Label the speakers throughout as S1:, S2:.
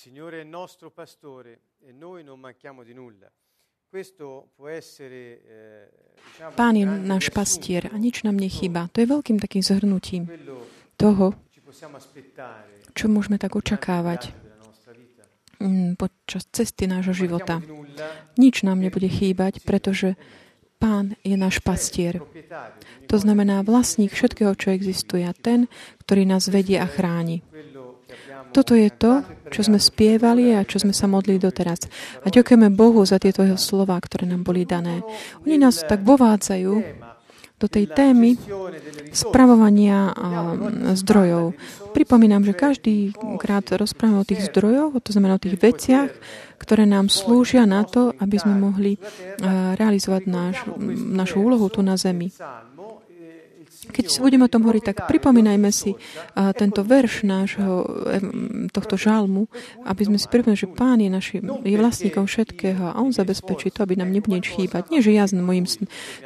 S1: Signore è il nostro pastore e noi non manchiamo di nulla. Eh,
S2: Pán je náš pastier a nič nám nechýba. To je veľkým takým zhrnutím toho, čo môžeme tak očakávať počas cesty nášho života. Nič nám nebude chýbať, pretože Pán je náš pastier. To znamená vlastník všetkého, čo existuje a ten, ktorý nás vedie a chráni. Toto je to, čo sme spievali a čo sme sa modlili doteraz. A ďakujeme Bohu za tieto jeho slova, ktoré nám boli dané. Oni nás tak vovádzajú do tej témy spravovania zdrojov. Pripomínam, že každý krát rozprávame o tých zdrojoch, to znamená o tých veciach, ktoré nám slúžia na to, aby sme mohli realizovať náš, našu úlohu tu na Zemi. Keď budeme o tom hovoriť, tak pripomínajme si tento verš nášho, tohto žalmu, aby sme si pripomínali, že Pán je, našim, je vlastníkom všetkého a On zabezpečí to, aby nám nebude nič chýbať. Nie, že ja s mojim,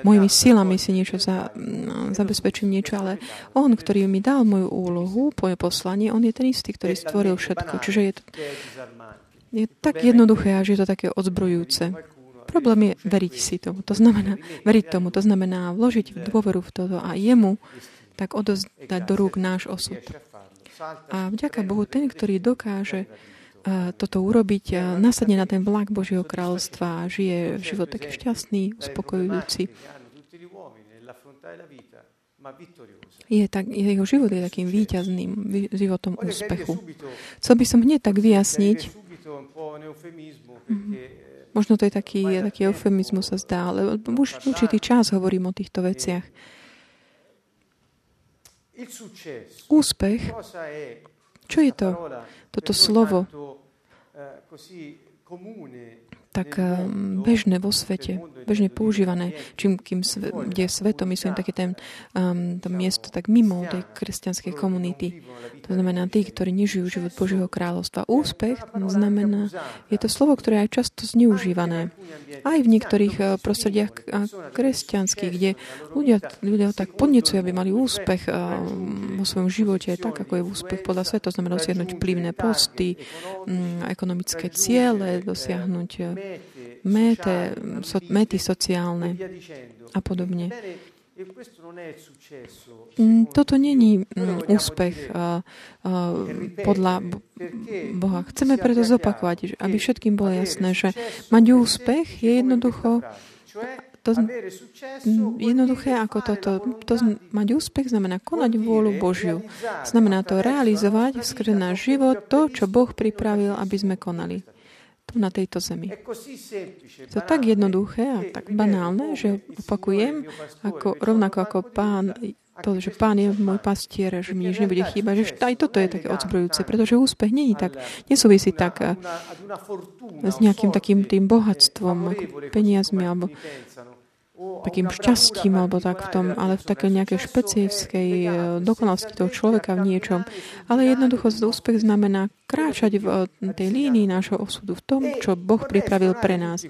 S2: mojimi silami si niečo za, mm, zabezpečím niečo, ale On, ktorý mi dal moju úlohu, moje poslanie, On je ten istý, ktorý stvoril všetko. Čiže je to, je tak jednoduché, až je to také odzbrojúce. Problém je veriť si tomu. To znamená, veriť tomu, to znamená vložiť dôveru v toto a jemu tak odozdať do rúk náš osud.
S1: A
S2: vďaka Bohu, ten, ktorý dokáže eh, toto urobiť, eh, nasadne na ten vlak Božieho kráľovstva a žije život taký šťastný, uspokojujúci. Je tak, jeho život je takým výťazným vý- životom úspechu. Chcel by som hneď tak vyjasniť, možno to je taký, taký eufemizmus sa zdá, ale už určitý čas hovorím o týchto veciach. Úspech, čo je to? Toto slovo, tak eh,
S1: mondo,
S2: bežné vo svete, bežne používané, čím, kým sve, kde je sveto, myslím, také ten, um, to miesto tak mimo tej kresťanskej komunity. To znamená tí, ktorí nežijú život Božieho kráľovstva. Úspech znamená, je to slovo, ktoré je často zneužívané. Aj v niektorých eh, prostrediach eh, kresťanských, kde ľudia, ľudia tak podnecujú, aby mali úspech eh, vo svojom živote, tak ako je úspech podľa sveta, to znamená dosiahnuť vplyvné posty, mm, ekonomické ciele, dosiahnuť mete, so, mety sociálne a podobne. Toto není mm, úspech podľa Bo- Boha. Chceme preto zopakovať, aby všetkým bolo jasné, že mať úspech je jednoducho to mm, jednoduché ako toto. To mať úspech znamená konať vôľu Božiu. Znamená to realizovať skrze náš život to, čo Boh pripravil, aby sme konali tu na tejto zemi. To je tak jednoduché a tak banálne, že opakujem, ako, rovnako ako pán, to, že pán je môj pastier, že mi nič nebude chýbať, že aj toto je také odzbrojúce, pretože úspech nie je tak, nesúvisí tak s nejakým takým tým bohatstvom, ako peniazmi, alebo takým šťastím, alebo tak v tom, ale v takej nejakej špecifickej eh, dokonalosti toho človeka v niečom. Ale jednoducho úspech znamená kráčať v eh, tej línii nášho osudu, v tom, čo Boh pripravil pre nás.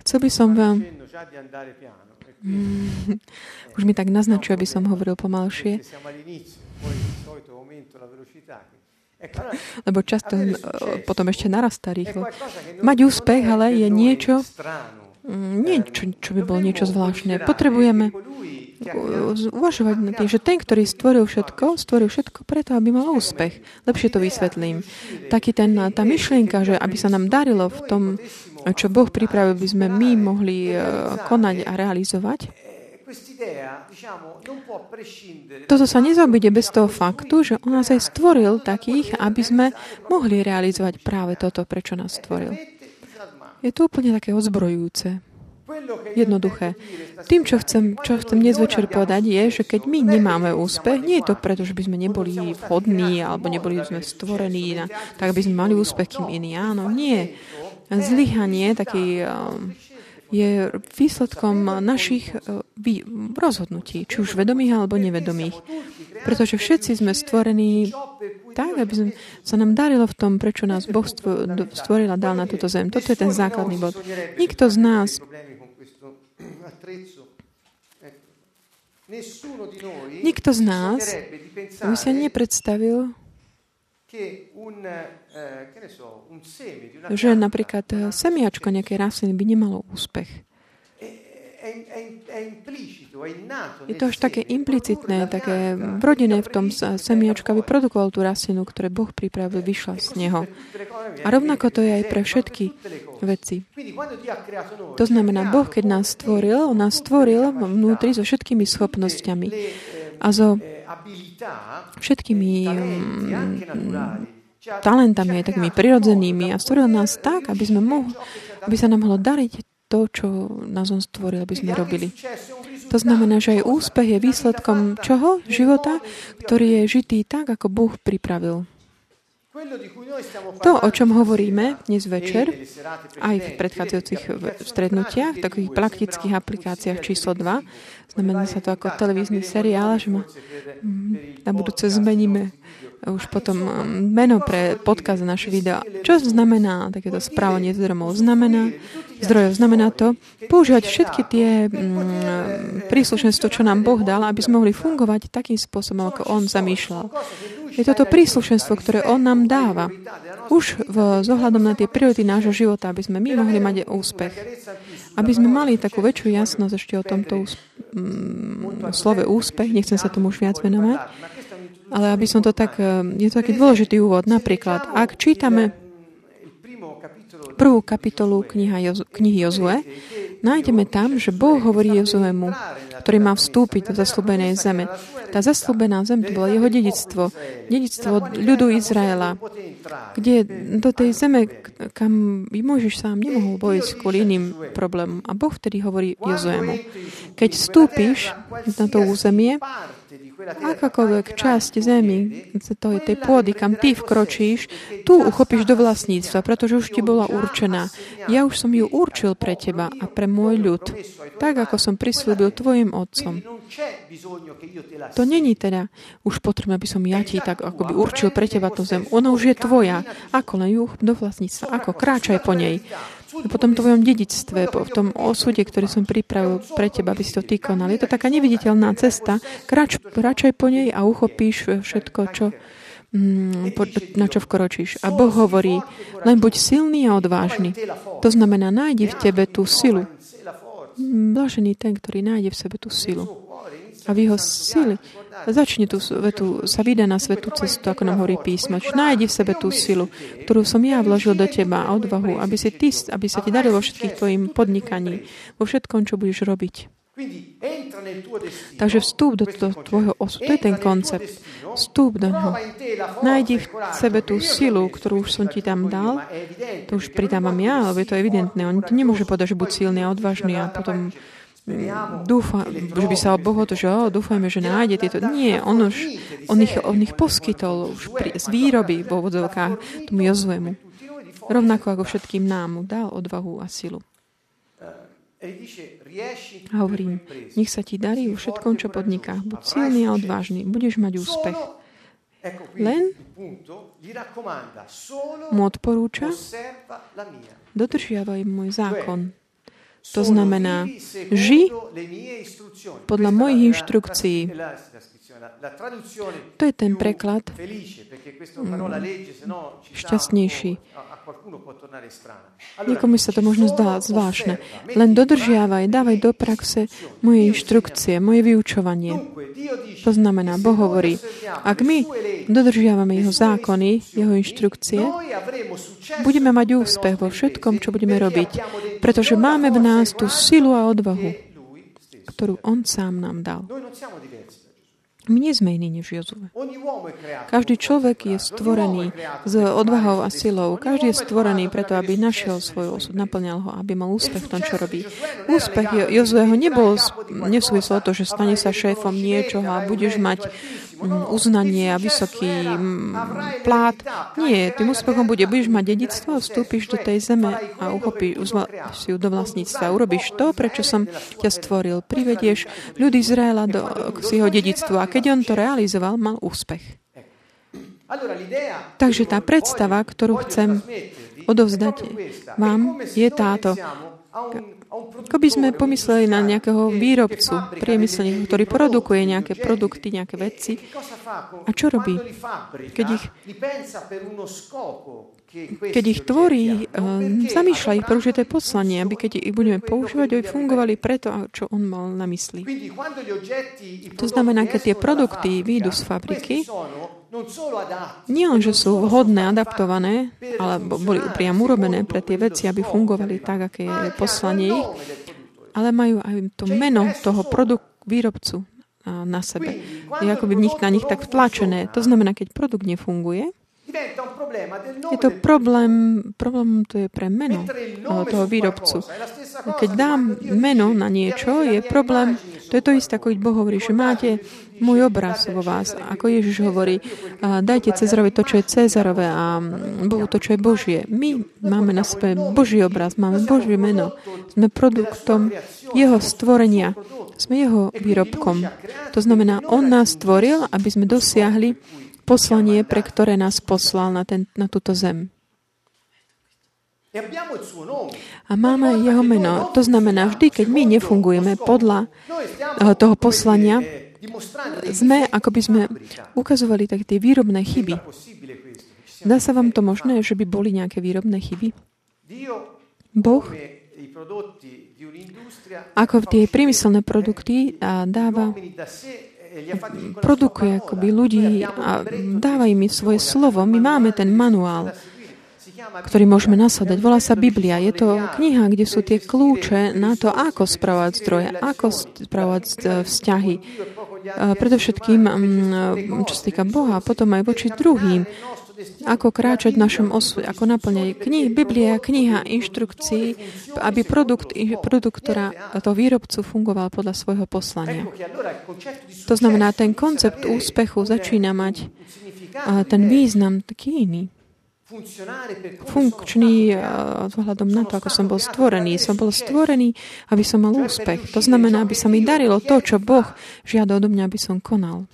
S2: Chcel by som vám,
S1: e
S2: už mi tak naznačuje, aby som hovoril pomalšie, lebo často eh, potom ešte narastá rýchlo. Mať úspech ale je
S1: noi
S2: niečo, mm, nie čo, by bolo niečo zvláštne. Potrebujeme uvažovať nad tým, že ten, ktorý stvoril všetko, stvoril všetko preto, aby mal úspech. Lepšie to vysvetlím. Taký ten, tá myšlienka, že aby sa nám darilo v tom, čo Boh pripravil, by sme my mohli eh, konať a realizovať, toto sa nezobíde bez toho faktu, že On nás aj stvoril takých, aby sme mohli realizovať práve toto, prečo nás stvoril. Je to úplne také
S1: io
S2: Jednoduché. Tým, čo chcem, čo chcem dnes večer povedať, je, že keď my nemáme úspech, nie je to preto, že by sme neboli vhodní alebo neboli sme stvorení, na, tak aby sme mali
S1: no.
S2: úspech, kým
S1: No,
S2: iní áno. Nie. Zlyhanie
S1: il
S2: taký, um, je výsledkom našich vý- rozhodnutí, či už vedomých alebo nevedomých. Pretože všetci sme stvorení tak, aby sme, sa nám darilo v tom, prečo nás Boh stvoril a dal na túto zem. Toto je ten základný bod. Nikto z nás Nikto z nás by ani nepredstavil, že napríklad eh, semiačko nejakej rastliny by nemalo úspech. Je to až také implicitné, také vrodené v tom semiačku, aby produkoval tú rastlinu, ktoré Boh pripravil, vyšla z neho. A rovnako to je aj pre všetky veci. To znamená, Boh, keď nás stvoril, On nás stvoril vnútri so všetkými schopnosťami. a so všetkými talentami, aj takými prirodzenými. a stvoril nás tak, aby, sme mohli, aby sa nám mohlo dariť to, čo nás on stvoril, aby sme robili. To znamená, že aj úspech je výsledkom čoho? Života, ktorý je žitý tak, ako Boh pripravil. To, o čom hovoríme dnes večer, aj v predchádzajúcich strednutiach, takých praktických aplikáciách číslo 2, znamená sa to ako televízny seriál, že ma mm, na budúce zmeníme už potom um, meno pre podkaz na naše video. Čo znamená takéto správanie zdrojov? Znamená, zdrojov znamená to používať všetky tie mm, príslušenstvo, čo nám Boh dal, aby sme mohli fungovať takým spôsobom, ako On zamýšľal. Je toto príslušenstvo, ktoré On nám dáva. Už v, zohľadom na tie priority nášho života, aby sme my mohli mať úspech. Aby sme mali takú väčšiu jasnosť ešte o tomto mm, slove úspech, nechcem sa tomu už viac venovať, ale aby som to tak, eh, je to taký dôležitý úvod. Napríklad, ak čítame prvú kapitolu knihy Jozue, nájdeme tam, že Boh hovorí Jozuemu, ktorý má vstúpiť do zaslúbenej zeme. Tá zaslúbená zem to bolo jeho dedictvo, dedictvo ľudu Izraela, kde do tej zeme, kam Mojžiš sám nemohol bojsť kvôli iným problémom. A Boh vtedy hovorí Jozuemu, keď vstúpiš na to územie, akákoľvek časť zemi, to je tej pôdy, kam ty vkročíš, tu uchopíš do vlastníctva, pretože už ti bola určená. Ja už som ju určil pre teba a pre môj ľud, tak ako som prislúbil tvojim otcom. To není teda už potrebné, aby som ja ti tak akoby určil pre teba tú zem. Ona už je tvoja. Ako len ju do vlastníctva? Ako? Kráčaj po nej po tom tvojom dedictve, v tom osude, ktorý som pripravil pre teba, aby si to ty konal. Je to taká neviditeľná cesta. Krač, kračaj po nej a uchopíš všetko, čo, mm, na čo vkročíš. A Boh hovorí, len buď silný a odvážny. To znamená, nájdi v tebe tú silu. Blažený ten, ktorý nájde v sebe tú silu. A v jeho sily Začne tú vetu, sa vydá na svetú cestu, ako nám hovorí písmo. Nájdi v sebe tú silu, ktorú som ja vložil do teba a odvahu, aby, si ty, aby sa ti darilo všetkých tvojim podnikaní, vo všetkom, čo budeš robiť. Takže vstúp do toho tvojho osu. To je ten koncept. Vstúp do neho. Nájdi v sebe tú silu, ktorú už som ti tam dal. To už pridávam ja, lebo je to evidentné. On ti nemôže povedať, že buď silný a odvážny a potom dúfa, že by sa Boh že oh, dúfajme, že nájde tieto. Nie, on už, on ich, on ich poskytol už pri, z výroby vo vodzovkách tomu Jozuemu. Rovnako ako všetkým nám mu dal odvahu a silu. A hovorím, nech sa ti darí vo všetkom, čo podniká. Buď silný a odvážny, budeš mať úspech. Len mu odporúča, dodržiavaj môj zákon. To znamená, ži podľa mojich inštrukcií. To je ten preklad šťastnejší. Niekomu sa to možno zdá zvláštne. Len dodržiavaj, dávaj do praxe moje inštrukcie, moje vyučovanie. To znamená, Boh hovorí, ak my dodržiavame Jeho zákony, Jeho inštrukcie, budeme mať úspech vo všetkom, čo budeme robiť, pretože máme v nás tú silu a odvahu, ktorú On sám nám dal. My nie sme iní než Jozue. Každý človek je stvorený s odvahou a silou. Každý je stvorený preto, aby našiel svoj osud, naplňal ho, aby mal úspech v tom, čo robí. Úspech Jozueho nebol, nesúvislo to, že stane sa šéfom niečoho a budeš mať uznanie a vysoký plát. Nie, tým úspechom bude, budeš mať dedictvo, vstúpiš do tej zeme a uchopíš si ju do vlastníctva. Urobíš to, prečo som ťa stvoril. Privedieš ľudí Izraela do si jeho dedictva. A keď on to realizoval, mal úspech. Takže tá predstava, ktorú chcem odovzdať vám, je táto Ako by sme pomysleli na nejakého výrobcu, priemyselníka, ktorý produkuje nejaké produkty, nejaké veci. A čo robí? Keď ich, keď ich tvorí, zamýšľa ich pre určité poslanie, aby keď ich budeme používať, aby fungovali preto, čo on mal na mysli. To znamená, keď tie produkty výjdu z fabriky, nie len, že sú vhodné, adaptované, alebo boli upriam urobené pre tie veci, aby fungovali tak, aké je poslanie ich, ale majú aj to meno toho produkt, výrobcu na sebe. Je ako by v nich, na nich tak vtlačené. To znamená, keď produkt nefunguje, je to problém, problém to je pre meno toho výrobcu. Keď dám meno na niečo, je problém, to je to isté, ako Boh hovorí, že máte môj obraz vo vás. Ako Ježiš hovorí, dajte Cezarovi to, čo je Cezarové a Bohu to, čo je Božie. My máme na sebe Boží obraz, máme Božie meno. Sme produktom Jeho stvorenia. Sme Jeho výrobkom. To znamená, On nás stvoril, aby sme dosiahli poslanie, pre ktoré nás poslal na, ten, na túto zem. A máme jeho meno. To znamená, vždy, keď my nefungujeme podľa toho poslania, sme, ako by sme ukazovali tak tie výrobné chyby. Dá sa vám to možné, že by boli nejaké výrobné chyby? Boh, ako tie priemyselné produkty dáva produkuje akoby ľudí a dáva im svoje slovo. My máme ten manuál, ktorý môžeme nasledať. Volá sa Biblia. Je to kniha, kde sú tie kľúče na to, ako spravovať zdroje, ako spravovať vzťahy. Predovšetkým, čo sa týka Boha, potom aj voči druhým ako kráčať v našom osve, ako naplňať knih, Biblia, kniha inštrukcií, aby produkt, produkt ktorá to výrobcu fungoval podľa svojho poslania. To znamená, ten koncept úspechu začína mať ten význam taký iný funkčný vzhľadom na to, ako som bol stvorený. Som bol stvorený, aby som mal úspech. To znamená, aby sa mi darilo to, čo Boh žiada odo mňa, aby som konal.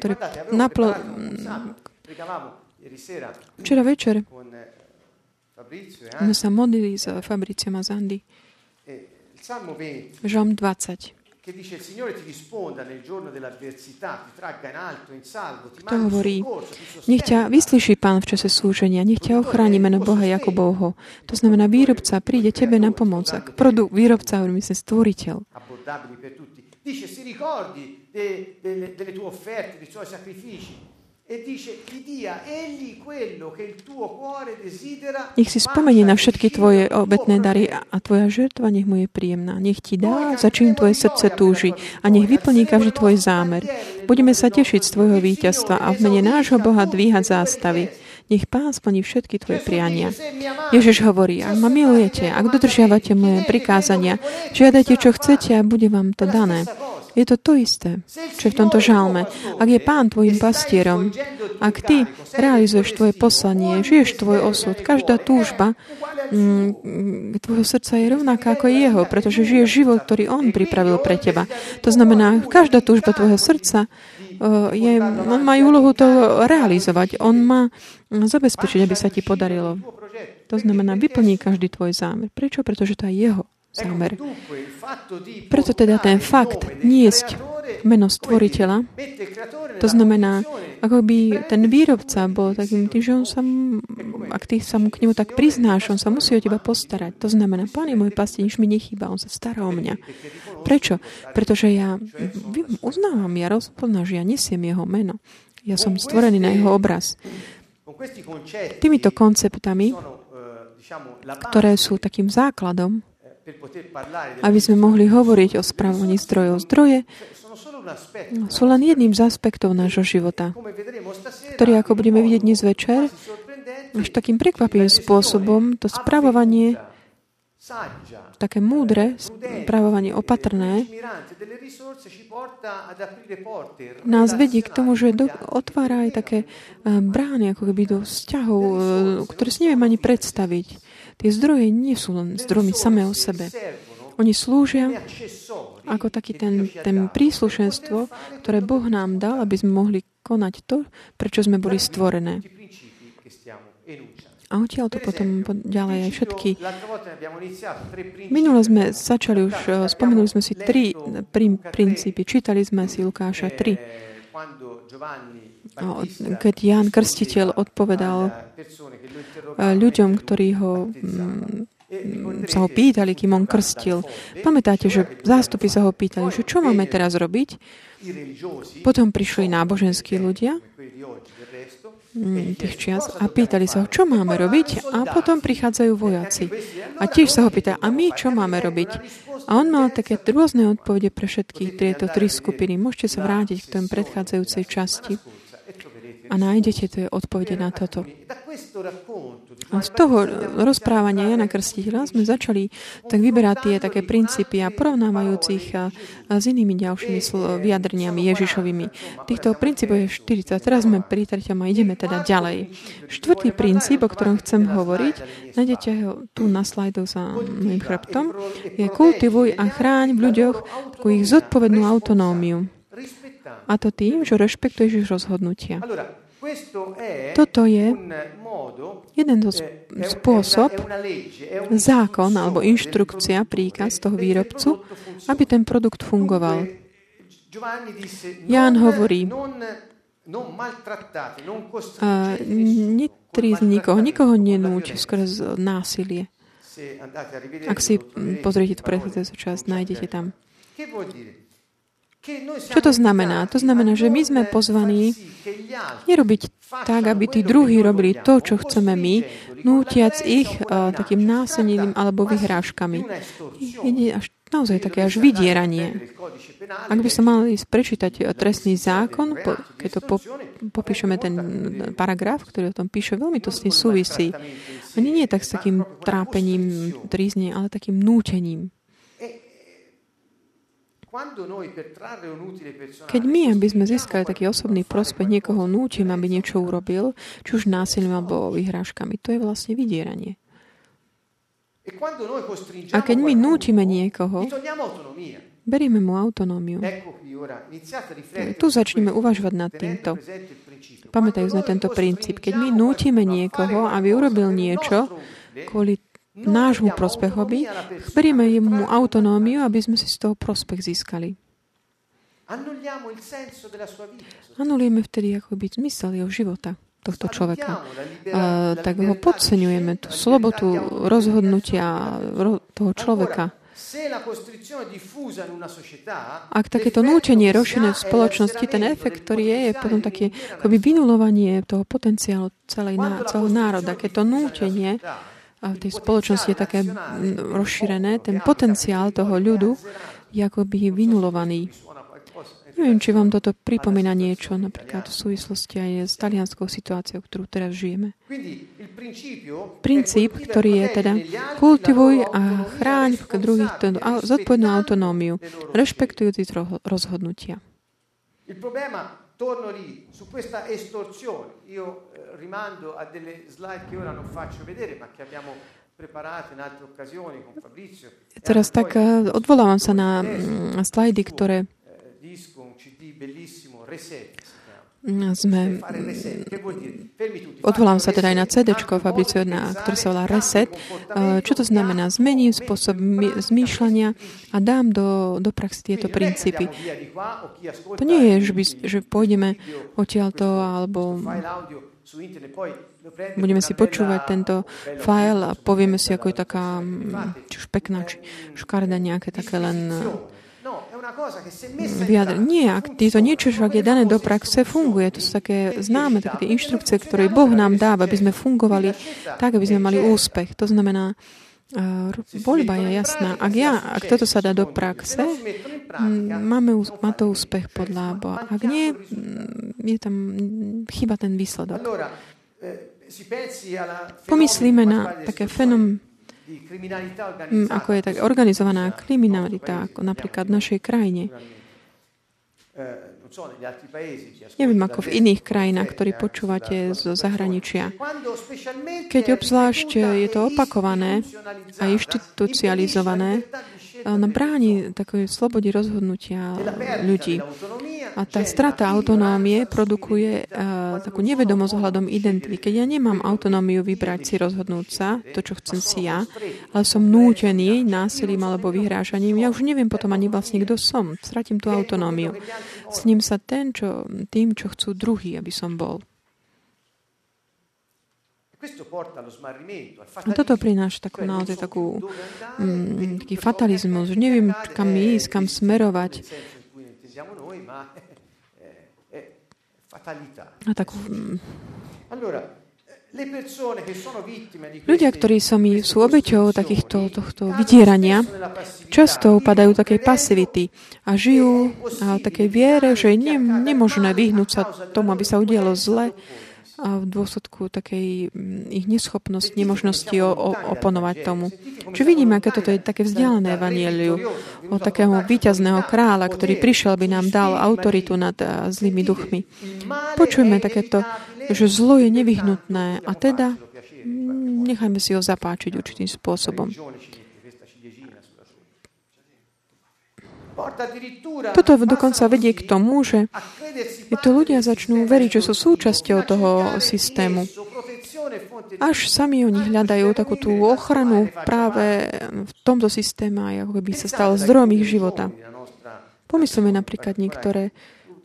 S2: Ktorý napl- Včera večer sme sa modlili s Fabriciom a Zandy. Žalm 20. Kto hovorí, nech ťa vyslyší Pán v čase súženia, nech ťa ochráni meno Boha Jakubovho. To znamená, výrobca príde tebe na pomoc. Produkt výrobca, hovorím si, stvoriteľ. Dice, si ricordi delle tue offerte, dei tuoi sacrifici. E nech si spomenie na všetky tvoje obetné dary a tvoja žrtva nech mu je príjemná. Nech ti dá, za čím tvoje srdce túži a nech vyplní každý tvoj zámer. Budeme sa tešiť z tvojho víťazstva a v mene nášho Boha dvíhať zástavy. Nech Pán splní všetky tvoje priania. Ježiš hovorí, ak ma milujete, ak dodržiavate moje prikázania, žiadajte, čo chcete a bude vám to dané. Je to to isté, čo je v tomto žalme. Ak je Pán tvojim pastierom, ak ty realizuješ tvoje poslanie, žiješ tvoj osud, každá túžba mm, tvojho srdca je rovnaká ako jeho, pretože žiješ život, ktorý On pripravil pre teba. To znamená, každá túžba tvojho srdca eh, je, on má úlohu to realizovať. On má zabezpečiť, aby sa ti podarilo. To znamená, vyplní každý tvoj zámer. Prečo? Pretože to je jeho zámer. Preto teda ten fakt niesť meno stvoriteľa, to znamená, ako by ten výrobca bol takým tým, že on sa, ak ty sa mu k nemu tak priznáš, on sa musí o teba postarať. To znamená, pán je môj pastieň, nič mi nechýba, on sa stará o mňa. Prečo? Pretože ja uznávam, ja rozpoznám, že ja nesiem jeho meno. Ja som stvorený na jeho obraz. Týmito konceptami, ktoré sú takým základom, aby sme mohli hovoriť o správovaní zdrojov. Zdroje sú len jedným z aspektov nášho života, ktorý, ako budeme vidieť dnes večer, až takým prekvapivým spôsobom to správovanie, také múdre správovanie opatrné, nás vedie k tomu, že do, otvára aj také eh, brány, ako keby do vzťahov, eh, ktoré si neviem ani predstaviť. Tie zdroje nie sú len zdrojmi samé o sebe. Oni slúžia ako taký ten, ten príslušenstvo, ktoré Boh nám dal, aby sme mohli konať to, prečo sme boli stvorené. A odtiaľ to potom ďalej aj všetky. Minule sme začali už, spomenuli sme si tri prin, princípy. Čítali sme si Lukáša 3. Keď Ján Krstiteľ odpovedal eh, ľuďom, ktorí ho mm, sa ho pýtali, kým on krstil. Pamätáte, že zástupy sa ho pýtali, že čo máme teraz robiť? Potom prišli náboženskí ľudia, Mm, tých čias a pýtali sa ho, čo máme robiť a potom prichádzajú vojaci. A tiež sa ho pýta, a my čo máme robiť? A on mal také rôzne odpovede pre všetky tieto tri skupiny. Môžete sa vrátiť k tom predchádzajúcej časti a nájdete tie odpovede na toto. A z toho rozprávania Jana Krstiteľa sme začali tak vyberať tie také princípy a porovnávajúcich s inými ďalšími vyjadreniami Ježišovými. Týchto princípov je 40. Teraz sme pri treťom a ideme teda ďalej. Štvrtý princíp, o ktorom chcem hovoriť, nájdete ho tu na slajdu za mojim chrbtom, je kultivuj a chráň v ľuďoch takú ich zodpovednú autonómiu. A to tým, že rešpektuješ ich rozhodnutia. Toto je jeden
S1: eh,
S2: spôsob, zákon alebo inštrukcia, príkaz toho výrobcu, aby ten produkt fungoval. Ján hovorí, netríz nikoho, nikoho nenúč skrz násilie. Ak si pozriete tú predchádzajúcu časť, nájdete tam. Čo to znamená? To znamená, že my sme pozvaní nerobiť tak, aby tí druhí robili to, čo chceme my, nútiac ich uh, takým násilným alebo vyhrážkami. Ide až naozaj také až vydieranie. Ak by sa mali prečítať trestný zákon, po, keď to po, popíšeme ten paragraf, ktorý o tom píše, veľmi to s tým súvisí. Ani nie tak s takým trápením, trízne, ale takým nútením. Keď my, aby sme získali taký osobný prospech, niekoho nútim, aby niečo urobil, či už násilím alebo vyhrážkami, to je vlastne vydieranie.
S1: E
S2: A keď my nútime niekoho, berieme mu autonómiu. Tu začneme uvažovať nad týmto. Pamätajú sme tento princíp. Keď my nútime niekoho, aby urobil niečo kvôli nášmu prospechovi, berieme mu autonómiu, aby sme si z toho prospech získali. Anulujeme vtedy akoby zmysel jeho života tohto človeka. A, tak ho podceňujeme, tú slobodu rozhodnutia toho človeka. Ak takéto núčenie je rozšírené v spoločnosti, ten efekt, ktorý je, je potom také akoby vynulovanie toho potenciálu celej, celého národa. Keď to núčenie v tej spoločnosti je také rozšírené, ten potenciál toho ľudu je akoby vynulovaný. Neviem, či vám toto pripomína niečo, napríklad v súvislosti aj s talianskou situáciou, ktorú teraz žijeme. Princíp, ktorý je teda kultivuj a chráň druhých zodpovednú autonómiu, rešpektujúci rozhodnutia. Il problema torno lì su questa estorsione. Io rimando a delle slide che ora non faccio vedere, ma che abbiamo. Teraz tak odvolávam sa na slajdy, ktoré sme, odvolám sa teda aj na CD Fabricio, na, ktoré sa volá Reset. Čo to znamená? Zmením spôsob zmýšľania a dám do, do praxe tieto princípy. To nie je, že, by, že pôjdeme odtiaľto alebo budeme si počúvať tento file a povieme si, ako je taká, či už pekná, či škarda nejaké také len vyjadr- Nie, ak to niečo, čo ak je dané do praxe, funguje. To sú také známe, také tie inštrukcie, ktoré Boh nám dáva, aby sme fungovali tak, aby sme mali úspech. To znamená, voľba je jasná. Ak, ja, ak toto sa dá do praxe, máme, má to úspech podľa Boha. Ak nie, je tam chyba ten výsledok. Pomyslíme na také fenom, Mm, ako je tak organizovaná kriminalita, ako napríklad v našej krajine. Neviem, ako v iných krajinách, ktorí počúvate z zahraničia. Keď obzvlášť je to opakované a inštitucializované, bráni takové slobode rozhodnutia ľudí. A tá strata autonómie produkuje uh, takú nevedomosť ohľadom identity. Keď ja nemám autonómiu vybrať si, rozhodnúť sa, to, čo chcem si ja, ale som nútený násilím alebo vyhrážaním, ja už neviem potom ani vlastne, kto som. Stratím tú autonómiu. S ním sa ten, čo, tým, čo chcú druhý, aby som bol. A toto prináša takú naozaj takú, mm, taký fatalizmus, že neviem, kam ísť, kam smerovať. A takú... Mm. Ľudia, ktorí sú, mi, sú obeťou takýchto tohto vydierania, často upadajú takej pasivity a žijú a takej viere, že je nemožné vyhnúť sa tomu, aby sa udialo zle a v dôsledku takej mm, ich neschopnosti, nemožnosti oponovať tomu. Čiže vidíme, aké toto je také vzdialené evanieliu o takého víťazného kráľa, ktorý prišiel, by nám dal autoritu nad zlými duchmi. Počujeme takéto, že zlo je nevyhnutné. A teda nechajme si ho zapáčiť určitým spôsobom. Toto dokonca vedie k tomu, že to ľudia začnú veriť, že sú súčasťou toho systému. Až sami oni hľadajú takú tú ochranu práve v tomto systéme, ako by sa stal zdrojom ich života. Pomyslíme napríklad niektoré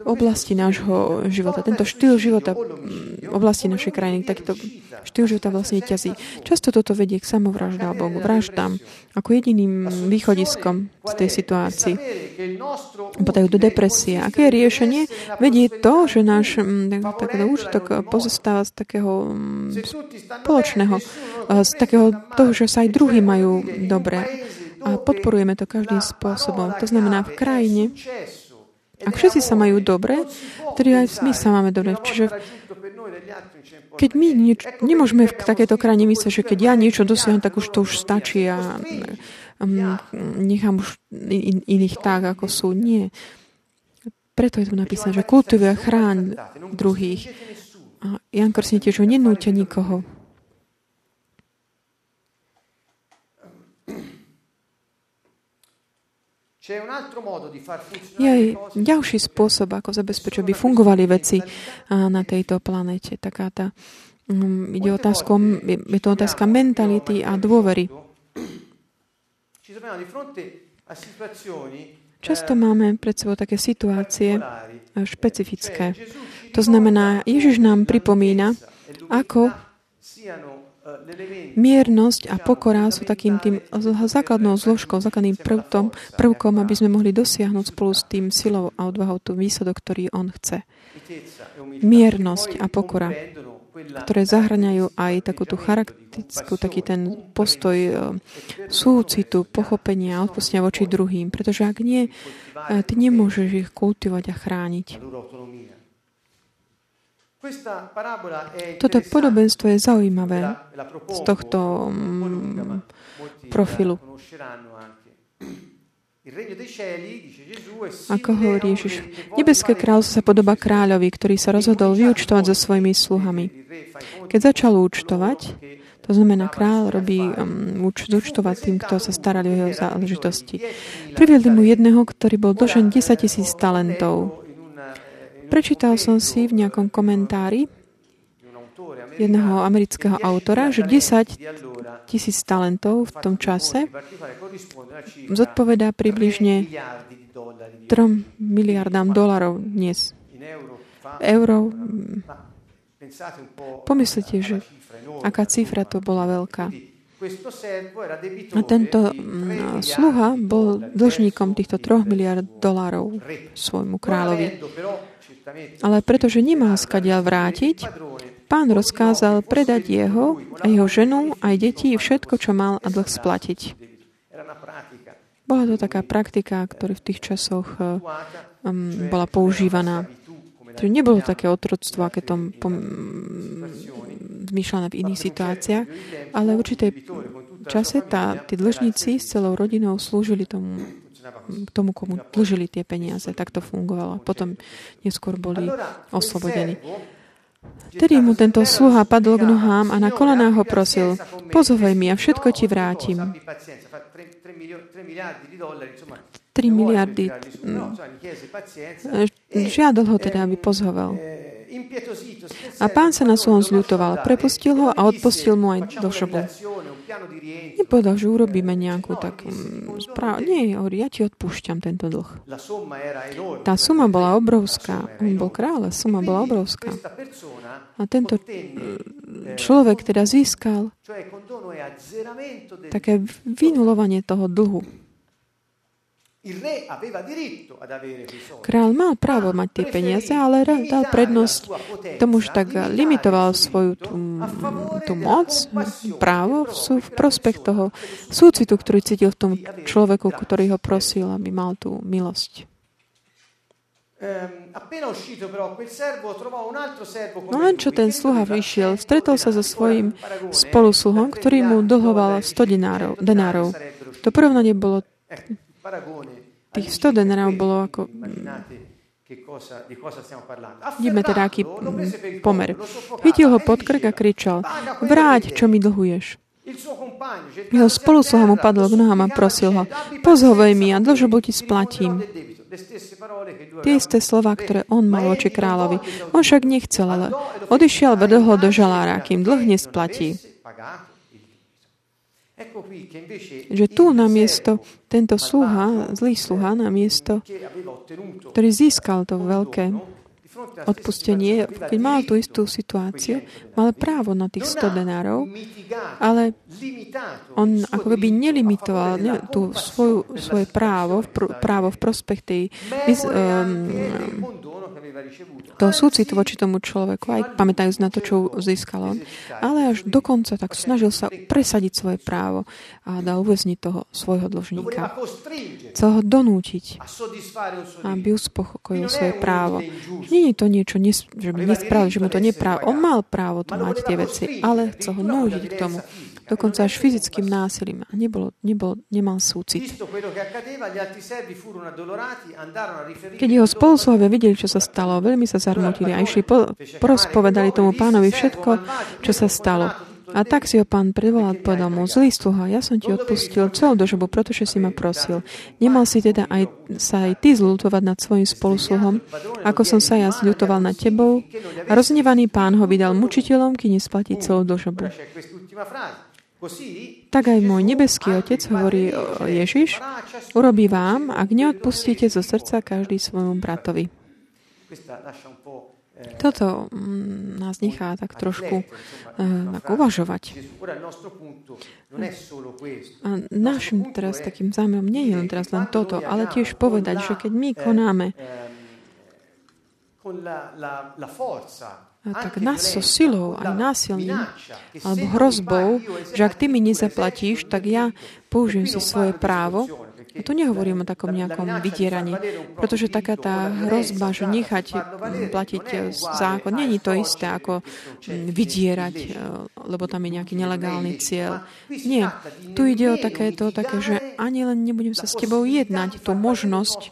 S2: oblasti nášho života. Tento štýl života v oblasti našej krajiny, takýto štýl života vlastne ťazí. Často toto vedie k samovraždám alebo k vraždám ako jediným východiskom z tej situácii. Podajú do depresie. Aké je riešenie? Vedie to, že náš tak, úžitok pozostáva z takého spoločného, z takého toho, že sa aj druhí majú dobre. A podporujeme to každým spôsobom. To znamená, v krajine ak všetci sa majú dobre, tedy aj my sa máme dobre. Čiže keď my nieč, nemôžeme v takéto krajine myslieť, že keď ja niečo dosiahnem, tak už to už stačí a um, nechám už in, iných tak, ako sú. Nie. Preto je tu napísané, že kultivuje a chráň druhých. A Jan Krsne tiež nenúťa nikoho. Je aj ďalší spôsob, ako zabezpečiť, aby fungovali veci na tejto planete. Taká tá, um, ide otázku, je to otázka mentality a dôvery. Často eh, máme pred sebou také situácie špecifické. To znamená, Ježiš nám pripomína, ako Miernosť a pokora sú takým tým základnou zložkou, základným prvkom, prvkom, aby sme mohli dosiahnuť spolu s tým silou a odvahou tú výsledok, ktorý on chce. Miernosť a pokora, ktoré zahrňajú aj takú tú charakteristickú, taký ten postoj e, súcitu, pochopenia a odpustenia voči druhým. Pretože ak nie, e, ty nemôžeš ich kultivovať a chrániť. Toto podobenstvo je zaujímavé z tohto mm, profilu. Ako hovorí Ježiš, nebeské kráľovstvo sa podoba kráľovi, ktorý sa rozhodol vyučtovať so svojimi sluhami. Keď začal účtovať, to znamená, král robí um, zúčtovať tým, kto sa starali o jeho záležitosti. Priviedli mu jedného, ktorý bol dožen 10 tisíc talentov. Prečítal som si v nejakom komentári jedného amerického autora, že 10 tisíc talentov v tom čase zodpovedá približne 3 miliardám dolarov dnes. Euro. Pomyslite, že aká cifra to bola veľká. A tento mm, sluha bol dlžníkom týchto 3 miliard dolárov svojmu kráľovi. Ale pretože nemá skadiaľ vrátiť, pán rozkázal predať jeho a jeho ženu, aj deti, všetko, čo mal a dlh splatiť. Bola to taká praktika, ktorá v tých časoch um, bola používaná. To nebolo také otroctvo, aké tom zmýšľané v iných situáciách, ale v určitej čase tá, tí dlžníci s celou rodinou slúžili tomu tomu, komu dlžili tie peniaze. Tak to fungovalo. Potom neskôr boli oslobodení. Vtedy mu tento sluha padol k nohám a na kolenách ho prosil, pozovej mi a všetko ti vrátim. 3 miliardy. Žiadal ho teda, aby pozhoval. A pán sa na svojom zľutoval, prepustil ho a odpustil mu aj do šobu. Nepovedal, že urobíme nejakú takú správu. Nie, hovorí, ja ti odpúšťam tento dlh. Tá suma bola obrovská. On bol kráľ, suma bola obrovská. A tento človek teda získal také vynulovanie toho dlhu. Král mal právo mať tie peniaze, ale dal prednosť tomu, že tak limitoval svoju tú, tú moc, právo sú v prospech toho súcitu, ktorý cítil v tom človeku, ktorý ho prosil, aby mal tú milosť. Ehm, no len čo ten sluha vyšiel, stretol sa so svojím spolusluhom, ktorý mu dlhoval 100 dinárov, denárov. To porovnanie bolo Tých 100 denárov bolo ako... Vidíme teda, aký pomer. Chytil ho pod krk a kričal, vráť, čo mi dlhuješ. Jeho spolusluha mu padol k nohám a prosil ho, pozhovej mi a dlžobu ti splatím. Tie isté slova, ktoré on mal voči kráľovi. On však nechcel, ale odišiel vedel do žalára, kým dlh nesplatí že tu na miesto, tento sluha, zlý sluha na miesto, ktorý získal to veľké odpustenie, keď mal tú istú situáciu, mal právo na tých 100 denárov, ale on ako keby nelimitoval ne, tú svoju, svoje právo, právo v prospech tej um, toho súcitu voči tomu človeku, aj pamätajúc na to, čo získal on. Ale až dokonca tak snažil sa presadiť svoje právo a dal uväzniť toho svojho dlžníka. Chcel ho donútiť, aby uspokojil svoje právo. Nie to niečo, že by nespravil, že mu to neprávo. On mal právo to mať tie veci, ale chcel ho nútiť k tomu dokonca až fyzickým násilím. A nebol, nebol, nemal súcit. Keď jeho spoluslovia videli, čo sa stalo, veľmi sa zarmutili a išli po, porozpovedali tomu pánovi všetko, čo sa stalo. A tak si ho pán predvolal, povedal mu, zlý sluha, ja som ti odpustil celú dožobu, pretože si ma prosil. Nemal si teda aj, sa aj ty zľutovať nad svojim spolusluhom, ako som sa ja zľutoval nad tebou. A roznevaný pán ho vydal mučiteľom, kým nesplatí celú dožobu. Tak aj môj nebeský Otec, hovorí Ježiš, urobí vám, ak neodpustíte zo srdca každý svojmu bratovi. Toto mm, nás nechá tak trošku uh, uvažovať. A našim teraz takým zámerom nie je len teraz len toto, ale tiež povedať, že keď my konáme tak nás so silou aj násilným alebo hrozbou, že ak ty mi nezaplatíš, tak ja použijem si svoje právo. A tu nehovorím o takom nejakom vydieraní, pretože taká tá hrozba, že nechať platiť zákon, není to isté ako vydierať, lebo tam je nejaký nelegálny cieľ. Nie. Tu ide o takéto, také, že ani len nebudem sa s tebou jednať, tú možnosť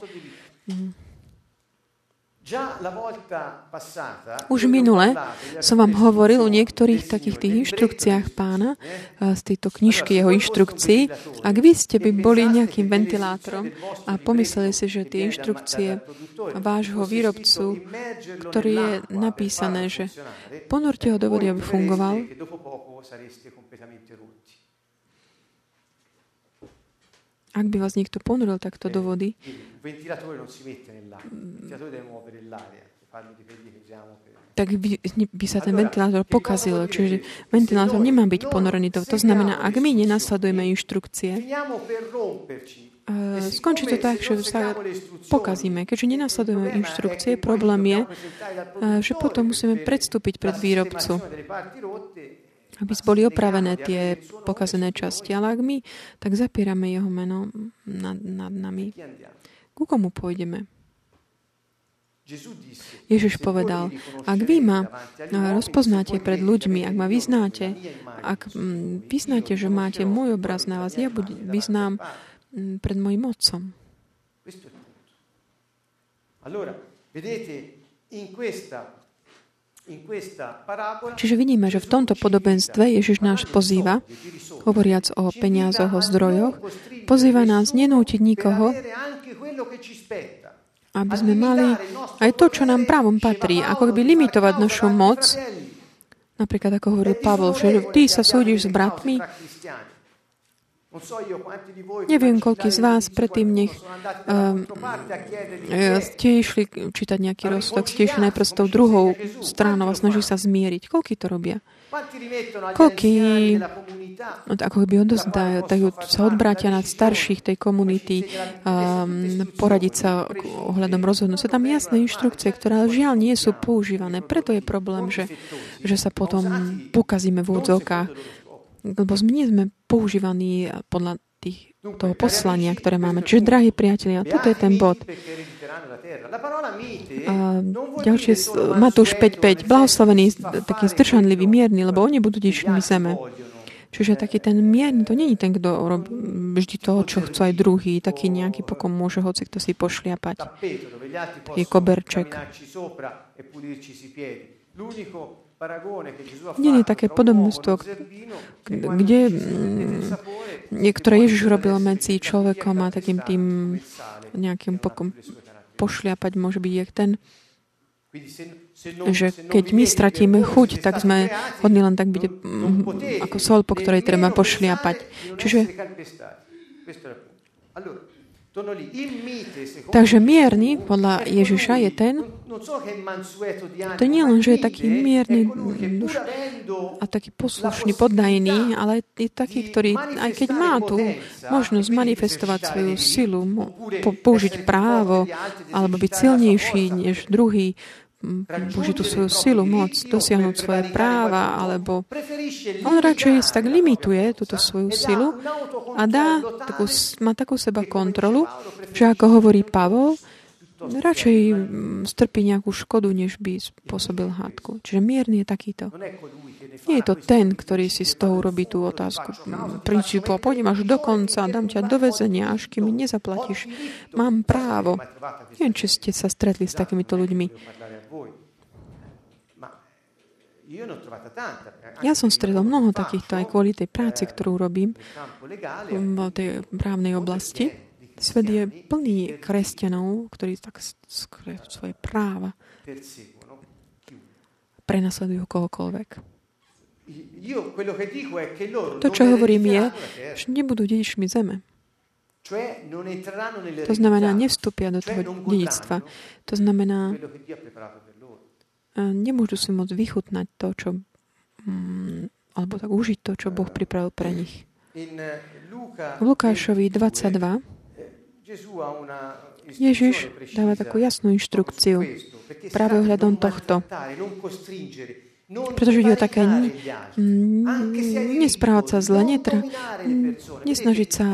S2: už minule som vám hovoril o niektorých takých tých inštrukciách pána eh, z tejto knižky jeho inštrukcií. Ak vy ste by boli nejakým ventilátorom a pomysleli si, že tie inštrukcie vášho výrobcu, ktorý je napísané, že ponorte ho do vody, aby fungoval, ak by vás niekto ponoril takto do vody, ventilatore non si mette nell'acqua, il ventilatore deve muovere l'aria. Tak by, by sa ten ventilátor pokazil. Čiže ventilátor nemá byť ponorený. To, to znamená, ak my nenasledujeme inštrukcie, Uh, skončí to tak, že sa pokazíme. Keďže nenasledujeme inštrukcie, problém je, uh, že potom musíme predstúpiť pred výrobcu, aby boli opravené tie pokazené časti. Ale ak my tak zapierame jeho meno nad, nad nami, ku komu pôjdeme? Ježiš povedal, ak vy ma rozpoznáte pred ľuďmi, ak ma vyznáte, ak mm, vyznáte, že máte môj obraz na vás, ja vyznám mm, pred mojim otcom. Čiže vidíme, že v tomto podobenstve Ježiš nás pozýva, hovoriac o peniazoch, o zdrojoch, pozýva nás nenútiť nikoho, aby sme mali aj to, čo nám právom patrí, ako by limitovať našu moc, napríklad ako hovoril Pavol, že ty sa súdiš s bratmi, Neviem, koľký z vás predtým nech um, ste išli čítať nejaký rozsudok, ste išli najprv s tou druhou stranou a snaží sa zmieriť. Koľký to robia? Koľký ako by odozdajú, tak sa odbrátia nad starších tej komunity, um, poradiť sa ohľadom rozhodnúť. Sú tam jasné inštrukcie, ktoré žiaľ nie sú používané. Preto je problém, že, že sa potom pokazíme v údzokách lebo my sme používaní podľa tých, toho poslania, ktoré máme. Čiže, drahí priatelia, toto je ten bod. A ďalšie, Matúš 5.5. Blahoslavený, taký zdržanlivý, mierny, lebo oni budú dičnými zeme. Čiže taký ten mierny, to není ten, kto robí vždy toho, čo chcú aj druhý, taký nejaký pokom môže hoci kto si pošliapať. Je koberček. Nie je také podobenstvo, kde, niektoré Ježiš robil medzi človekom a takým tým nejakým pokom pošliapať môže byť jak ten, že keď my stratíme chuť, tak sme hodní len tak byť mm, ako sol, po ktorej treba pošliapať. Čiže Takže mierny podľa Ježiša je ten, to nie len, že je taký mierny duš a taký poslušný, poddajný, ale je taký, ktorý, aj keď má tú možnosť manifestovať svoju silu, použiť právo, alebo byť silnejší než druhý, Bože tú svoju silu, moc, dosiahnuť svoje práva, alebo on radšej tak limituje túto svoju silu a dá takú, má takú seba kontrolu, že ako hovorí Pavol, radšej strpí nejakú škodu, než by spôsobil hádku. Čiže mierny je takýto. Nie je to ten, ktorý si z toho urobí tú otázku princípu a pôjdem až do konca, dám ťa do väzenia, až kým mi nezaplatíš. Mám právo. Neviem, či ste sa stretli s takýmito ľuďmi. Ja som stredol mnoho takýchto aj kvôli tej práci, ktorú robím v tej právnej oblasti. Svet je plný kresťanov, ktorí tak skrejú svoje práva. Prenasledujú kohokoľvek. To, čo hovorím, je, že nebudú dedičmi zeme. To znamená, nevstúpia do toho dedictva. To znamená, nemôžu si môcť vychutnať to, čo, mm, alebo tak užiť to, čo Boh pripravil pre nich. V Lukášovi 22 Ježiš dáva takú jasnú inštrukciu práve ohľadom tohto. Pretože ide o také nesprávať sa zle, netra, nesnažiť sa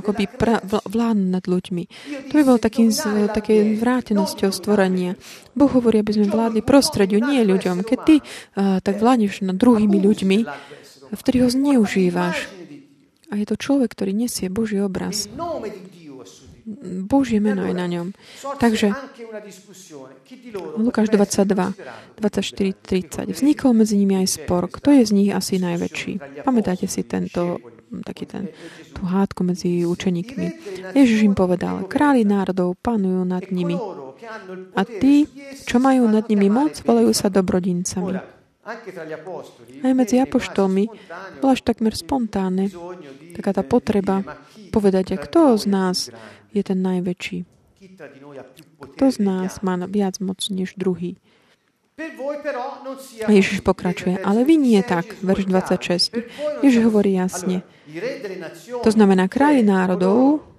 S2: akoby pra, vládnuť nad ľuďmi. To by bolo takým, také vrátenosťou stvorenia. Boh hovorí, aby sme vládli prostrediu, nie ľuďom. Keď ty uh, tak vládneš nad druhými ľuďmi, vtedy ho zneužívaš. A je to človek, ktorý nesie Boží obraz. Božie meno je na ňom. Takže Lukáš 22, 24, 30. Vznikol medzi nimi aj spor. Kto je z nich asi najväčší? Pamätáte si tento taký ten, tú hádku medzi učeníkmi. Ježiš im povedal, králi národov panujú nad nimi. A tí, čo majú nad nimi moc, volajú sa dobrodincami. Aj medzi apoštolmi bola až takmer spontánne taká tá potreba povedať, a kto z nás je ten najväčší. Kto z nás má viac moc než druhý? A Ježiš pokračuje, ale vy nie tak, verš 26. Ježiš hovorí jasne. To znamená, králi národov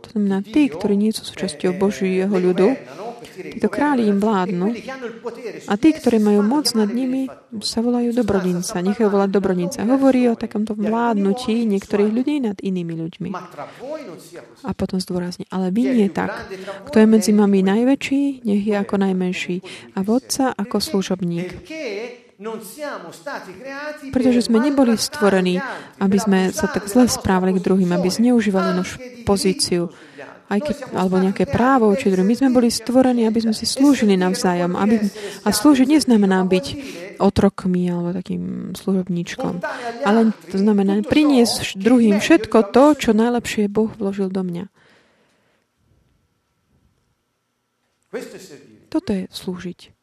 S2: to znamená, tí, ktorí nie sú súčasťou Božieho ľudu, títo králi im vládnu a tí, ktorí majú moc nad nimi, sa volajú dobrodinca. Nechajú volať dobrodinca. Hovorí o takomto vládnutí niektorých ľudí nad inými ľuďmi. A potom zdôrazne, ale vy nie tak. Kto je medzi mami najväčší, nech je ako najmenší a vodca ako služobník. Pretože sme neboli stvorení, aby sme sa tak zle správali k druhým, aby zneužívali našu pozíciu aj keď, alebo nejaké právo, či my sme boli stvorení, aby sme si slúžili navzájom. Aby, a slúžiť neznamená byť otrokmi alebo takým služobníčkom. Ale to znamená priniesť druhým všetko to, čo najlepšie Boh vložil do mňa. Toto je slúžiť.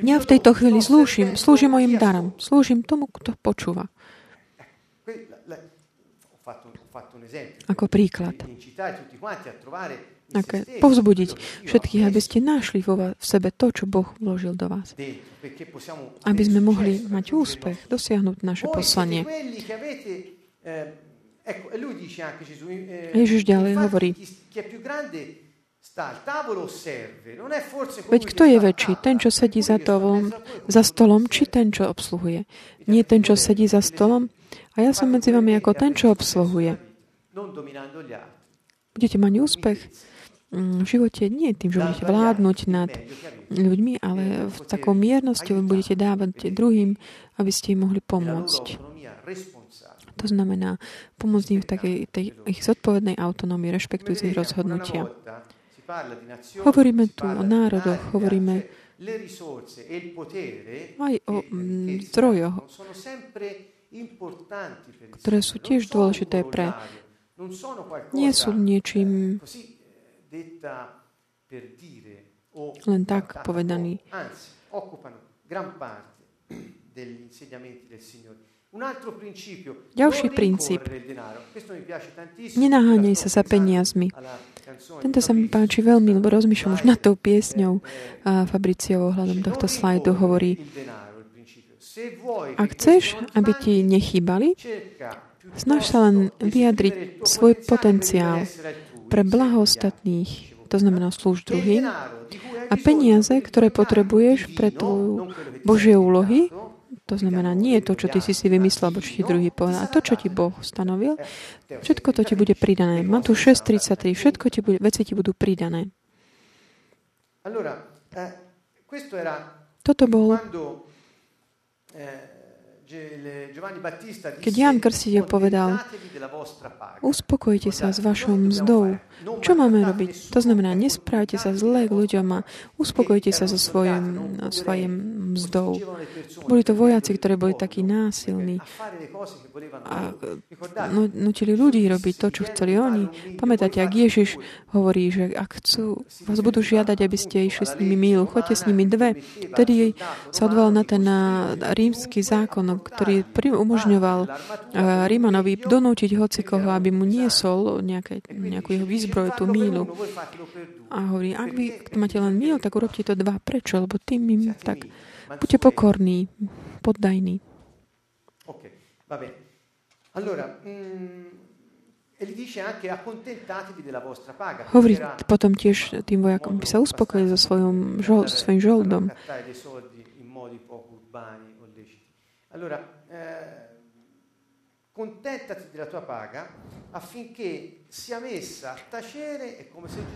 S2: Ja v tejto chvíli slúžim, slúžim mojim darom, slúžim tomu, kto počúva. Ako príklad. Ako povzbudiť všetkých, aby ste našli vo vás, v sebe to, čo Boh vložil do vás. Aby sme mohli mať úspech, dosiahnuť naše poslanie. Ježiš ďalej hovorí, Veď kto je väčší? Ten, čo sedí za, tolom, za stolom, či ten, čo obsluhuje? Nie ten, čo sedí za stolom? A ja som medzi vami ako ten, čo obsluhuje. Budete mať úspech mm, v živote nie tým, že budete vládnuť nad ľuďmi, ale v takou miernosťou budete dávať druhým, aby ste im mohli pomôcť. To znamená pomôcť im v takej tej ich zodpovednej autonómii, rešpektujúcej rozhodnutia. Hovoríme tu o národoch, hovoríme aj o mm, zdrojoch, ktoré sú tiež dôležité pre... Nie sú niečím len tak povedaný. Ďalší princíp. Nenaháňaj sa za peniazmi. Tento sa mi páči veľmi, lebo rozmýšľam už nad tou piesňou a Fabricio ohľadom tohto slajdu hovorí, ak chceš, aby ti nechýbali, snaž sa len vyjadriť svoj potenciál pre blaho ostatných, to znamená slúž druhým, a peniaze, ktoré potrebuješ pre tvoju Božie úlohy, to znamená, nie je to, čo ty si si vymyslel, alebo čo ti druhý povedal. A to, čo ti Boh stanovil, všetko to ti bude pridané. Matúš 6.33, všetko ti bude, veci ti budú pridané. Eh, Toto bol keď Jan Krstiteľ povedal, uspokojte sa s vašou mzdou. Čo máme robiť? To znamená, nesprávte sa zle k ľuďom a uspokojte sa so svojim, svojim mzdou. Boli to vojaci, ktorí boli takí násilní a nutili ľudí robiť to, čo chceli oni. Pamätáte, ak Ježiš hovorí, že ak chcú, vás budú žiadať, aby ste išli s nimi mílu, choďte s nimi dve. Vtedy sa odvolal na ten rímsky zákon, ktorý umožňoval eh, Rímanovi donútiť hocikoho, aby mu niesol nejaké, nejakú jeho výzbroj, tú mílu. A hovorí, ak vy máte len míl, tak urobte to dva. Prečo? Lebo tým im tak... Buďte pokorní, poddajní. Mm, hovorí potom tiež tým vojakom, by sa uspokojili so, svojom, so svojím žoldom. Allora, eh,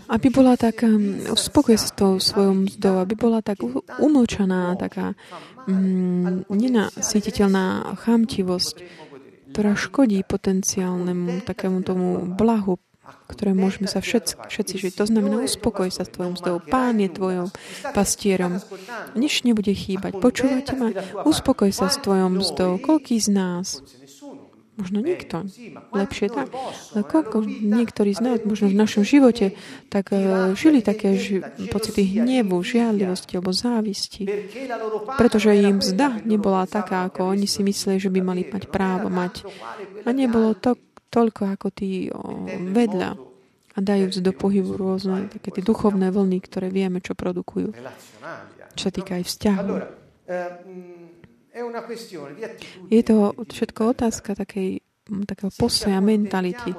S2: aby bola tak, uspokoj sa s tou svojou mzdou, aby bola tak umlčaná, taká mm, nenasítiteľná chamtivosť, ktorá škodí potenciálnemu takému tomu blahu ktoré môžeme sa všetci, všetci žiť. To znamená, uspokoj sa s tvojou mzdou. Pán je tvojou pastierom. Nič nebude chýbať. Počúvate ma? Uspokoj sa s tvojou mzdou. Koľký z nás? Možno nikto. Lepšie tak. Ale koľko niektorí z nás, možno v našom živote, tak uh, žili také ži- pocity hnevu, žiadlivosti alebo závisti. Pretože im mzda nebola taká, ako oni si mysleli, že by mali mať právo mať. A nebolo to, toľko ako tí vedľa a dajú do pohybu rôzne také tie duchovné vlny, ktoré vieme, čo produkujú. Čo sa týka aj vzťahu. Je to všetko otázka takej, takého postoja, mentality.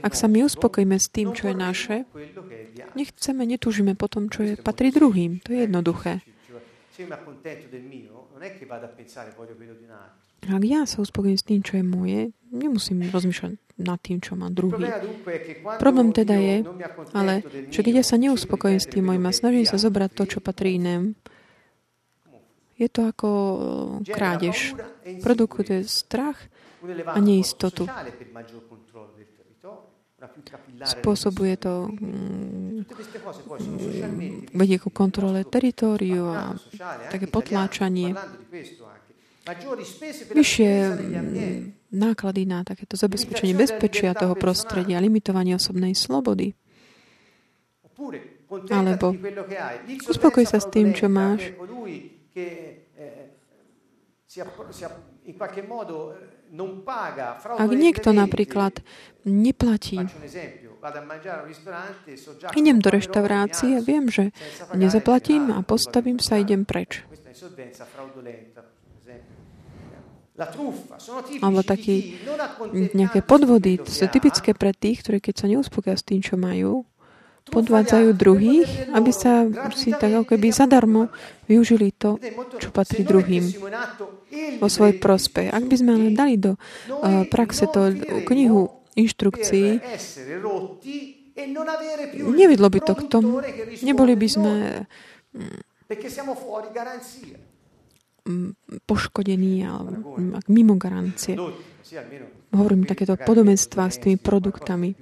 S2: Ak sa my uspokojíme s tým, čo je naše, nechceme, netúžime po tom, čo je, patrí druhým. To je jednoduché. Ak ja sa uspokojím s tým, čo je moje, nemusím rozmýšľať nad tým, čo má druhý. Problém teda je, ale čo keď ja sa neuspokojím s tým mojim a snažím sa zobrať to, čo patrí inému, je to ako krádež. Produkuje strach a neistotu. Spôsobuje to vedie ku kontrole teritóriu a také potláčanie. Vyššie náklady na takéto zabezpečenie bezpečia toho prostredia, limitovanie osobnej slobody. Alebo uspokoj sa s tým, čo máš. Ak niekto napríklad neplatí Idem do reštaurácie a viem, že nezaplatím a postavím sa a idem preč. Alebo také nejaké podvody, to sú typické pre tých, ktorí keď sa neuspokoja s tým, čo majú, podvádzajú druhých, aby sa si tak ako keby zadarmo využili to, čo patrí druhým vo svoj prospech. Ak by sme ale dali do uh, praxe to knihu inštrukcií, nevedlo by to k tomu. Neboli by sme mm, poškodení alebo mimo garancie. Hovorím takéto podobenstva s tými produktami,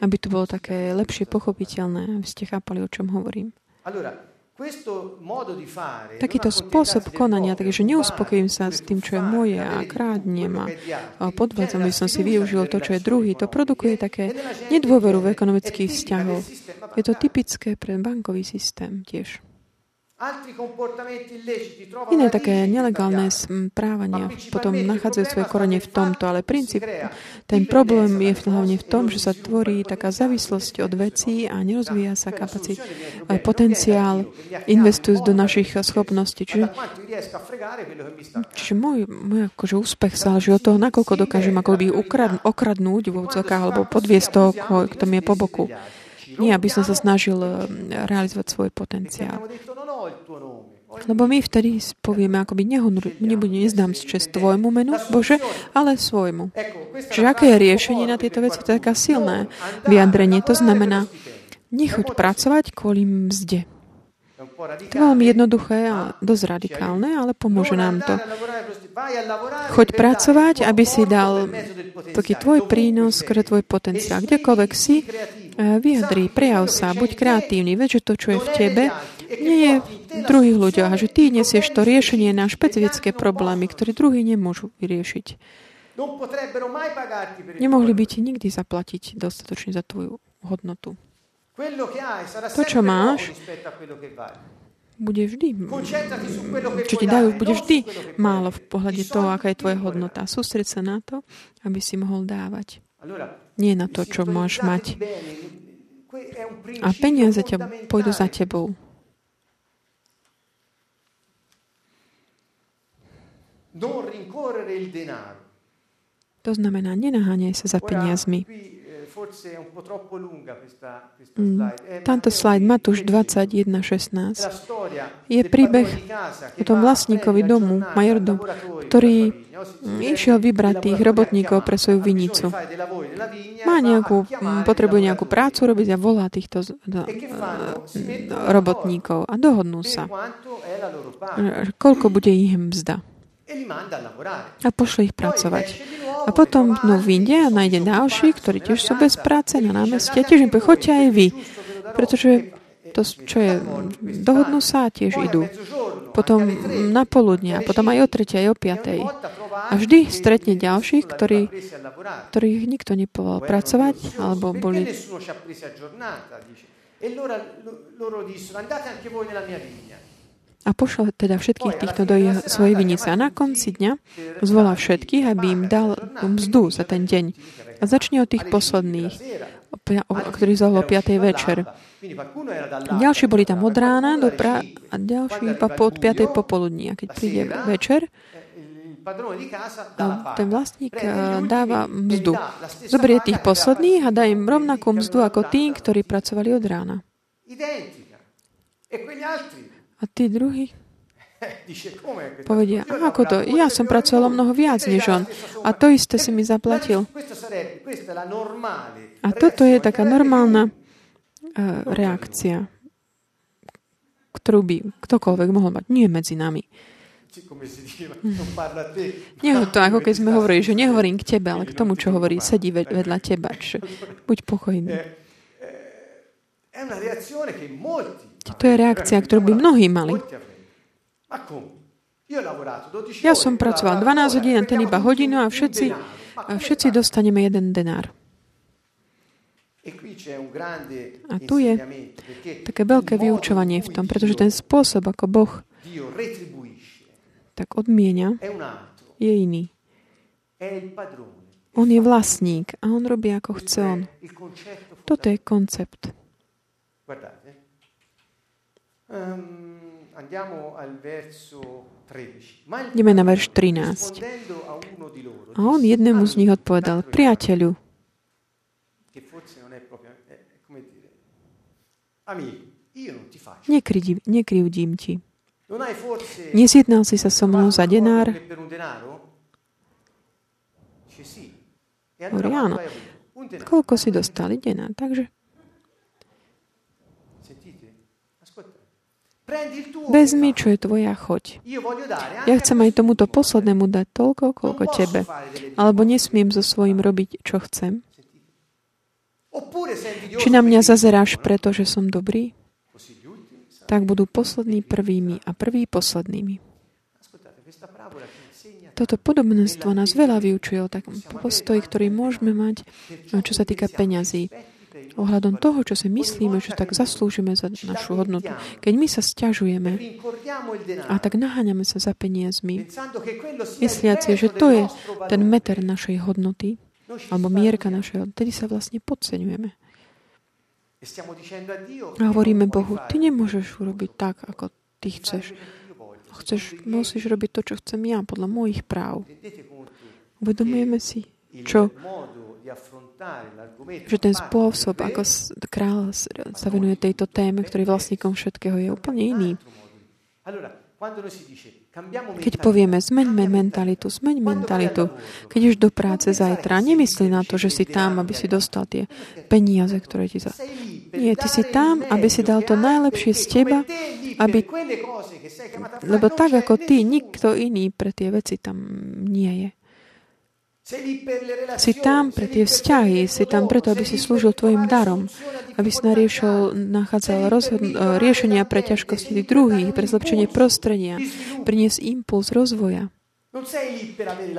S2: aby to bolo také lepšie pochopiteľné, aby ste chápali, o čom hovorím. Takýto spôsob konania, takže neuspokojím sa s tým, čo je moje a krádnem a podvádzam, aby som si využil to, čo je druhý. To produkuje také nedôveru v ekonomických vzťahov. Je to typické pre bankový systém tiež. Iné také nelegálne správania potom nachádzajú svoje korene v tomto, ale princíp, ten problém je hlavne v tom, že sa tvorí taká závislosť od vecí a nerozvíja sa kapacit, potenciál, investujúc do našich schopností. Čiže, čiže môj, môj akože úspech záleží od toho, nakoľko dokážem akoby ukradnúť, okradnúť v úvodzokách alebo podviesť toho, kto mi je po boku. Nie, aby som sa snažil eh, realizovať svoj potenciál. Lebo my vtedy povieme, akoby nehonru, nebude, nezdám čest tvojmu menu, Bože, ale svojmu. Čiže aké je riešenie na tieto veci? To je taká silné vyjadrenie. To znamená, nechoď pracovať kvôli mzde. To je veľmi jednoduché a dosť radikálne, ale pomôže nám to. Choď pracovať, aby si dal taký tvoj prínos, ktorý tvoj potenciál. Kdekoľvek si, eh, vyjadri, prejav sa, buď kreatívny, veď, že to, čo je v tebe, nie v druhých ľuďoch a že ty nesieš to riešenie na špecifické problémy, ktoré druhí nemôžu vyriešiť. Nemohli by ti nikdy zaplatiť dostatočne za tvoju hodnotu. To, čo máš, bude vždy, čo ti dajú, bude vždy málo v pohľade toho, aká je tvoja hodnota. Sústreď sa na to, aby si mohol dávať. Nie na to, čo môžeš mať. A peniaze ťa pôjdu za tebou. To znamená, nenaháňaj sa za peniazmi. Mm, Tento slajd Matúš 21.16 je príbeh o tom vlastníkovi domu, majordom, ktorý išiel vybrať tých robotníkov pre svoju vinicu. Má nejakú, potrebuje nejakú prácu robiť a volá týchto robotníkov a dohodnú sa, koľko bude ich mzda. A pošle ich pracovať. A potom no vyjde a nájde ďalší, ktorí tiež sú bez práce na námestie. Tiež im choďte aj vy. Pretože to, čo je, dohodnú sa a tiež idú. Potom na poludne, a potom aj o tretej, aj o piatej. A vždy stretne ďalších, ktorí, ktorých nikto nepovolal pracovať, alebo boli... E loro dissero, andate anche voi nella mia vigna a pošle teda všetkých týchto do jeho, svojej vinice. A na konci dňa zvolá všetkých, aby im dal mzdu za ten deň. A začne od tých posledných, o ktorých zvolal 5. večer. Ďalší boli tam od rána do pra- a ďalší iba po od 5. popoludní. A keď príde večer, ten vlastník dáva mzdu. Zoberie tých posledných a dá im rovnakú mzdu ako tí, ktorí pracovali od rána. A tí druhí povedia, a ako to? Ja som pracoval mnoho viac než on. A to isté si mi zaplatil. A toto je taká normálna uh, reakcia, ktorú by ktokoľvek mohol mať. Nie medzi nami. Nie to ako keď sme hovorili, že nehovorím k tebe, ale k tomu, čo hovorí, sedí vedľa teba. Čiže buď pokojný. To je reakcia, ktorú by mnohí mali. Ja som pracoval 12 hodín a ten iba hodinu a všetci, a všetci dostaneme jeden denár. A tu je také veľké vyučovanie v tom, pretože ten spôsob, ako Boh tak odmienia, je iný. On je vlastník a on robí, ako chce on. Toto je koncept. Ideme na verš 13. A on jednému z nich odpovedal, priateľu, nekrivdím ti. Nesjednal si sa so mnou za denár? Hovorí, áno. Koľko si dostali denár? Takže Vezmi, čo je tvoja, choď. Ja chcem aj tomuto poslednému dať toľko, koľko tebe. Alebo nesmiem so svojím robiť, čo chcem. Či na mňa zazeráš preto, že som dobrý? Tak budú poslední prvými a prví poslednými. Toto podobenstvo nás veľa vyučuje o takom postoji, ktorý môžeme mať, čo sa týka peňazí ohľadom toho, čo si myslíme, že tak zaslúžime za našu hodnotu. Keď my sa stiažujeme a tak naháňame sa za peniazmi, mysliaci, že to je ten meter našej hodnoty, alebo mierka našej, tedy sa vlastne podceňujeme. A hovoríme Bohu, ty nemôžeš urobiť tak, ako ty chceš. Chceš, musíš robiť to, čo chcem ja, podľa mojich práv. Uvedomujeme si, čo že ten spôsob, ako král sa venuje tejto téme, ktorý je vlastníkom všetkého, je úplne iný. Keď povieme, zmeňme mentalitu, zmeň mentalitu. Keď už do práce zajtra, nemyslí na to, že si tam, aby si dostal tie peniaze, ktoré ti za... Nie, ty si tam, aby si dal to najlepšie z teba, aby... Lebo tak ako ty, nikto iný pre tie veci tam nie je. Si tam pre tie vzťahy, si tam preto, aby si slúžil tvojim darom, aby si nariešil, nachádzal rozhod- e, riešenia pre ťažkosti tých druhých, pre zlepšenie prostredia, priniesť impuls rozvoja.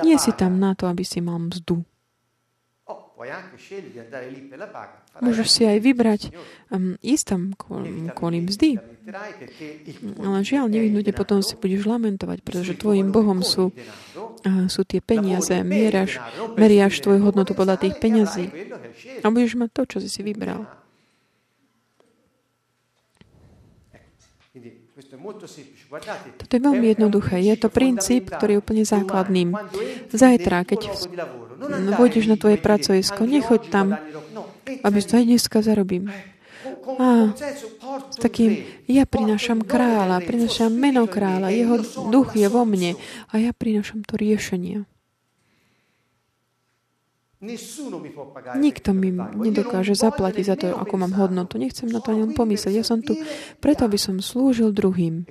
S2: Nie si tam na to, aby si mal mzdu. Oh, Môžeš si aj vybrať um, ísť tam kvôli mzdy. Ale žiaľ, nevyhnute potom si budeš lamentovať, pretože tvojim Bohom sú sú tie peniaze. Mieraš, meriaš tvoju hodnotu podľa tých peniazí. A budeš mať to, čo si si vybral. Toto je veľmi jednoduché. Je to princíp, ktorý je úplne základným. Zajtra, keď vôjdeš na tvoje pracovisko, nechoď tam, aby to aj dneska zarobím. A s takým, ja prinášam kráľa, prinášam meno kráľa, jeho duch je vo mne a ja prinášam to riešenie. Nikto mi nedokáže zaplatiť za to, ako mám hodnotu. Nechcem na to ani pomyslieť. Ja som tu preto, aby som slúžil druhým.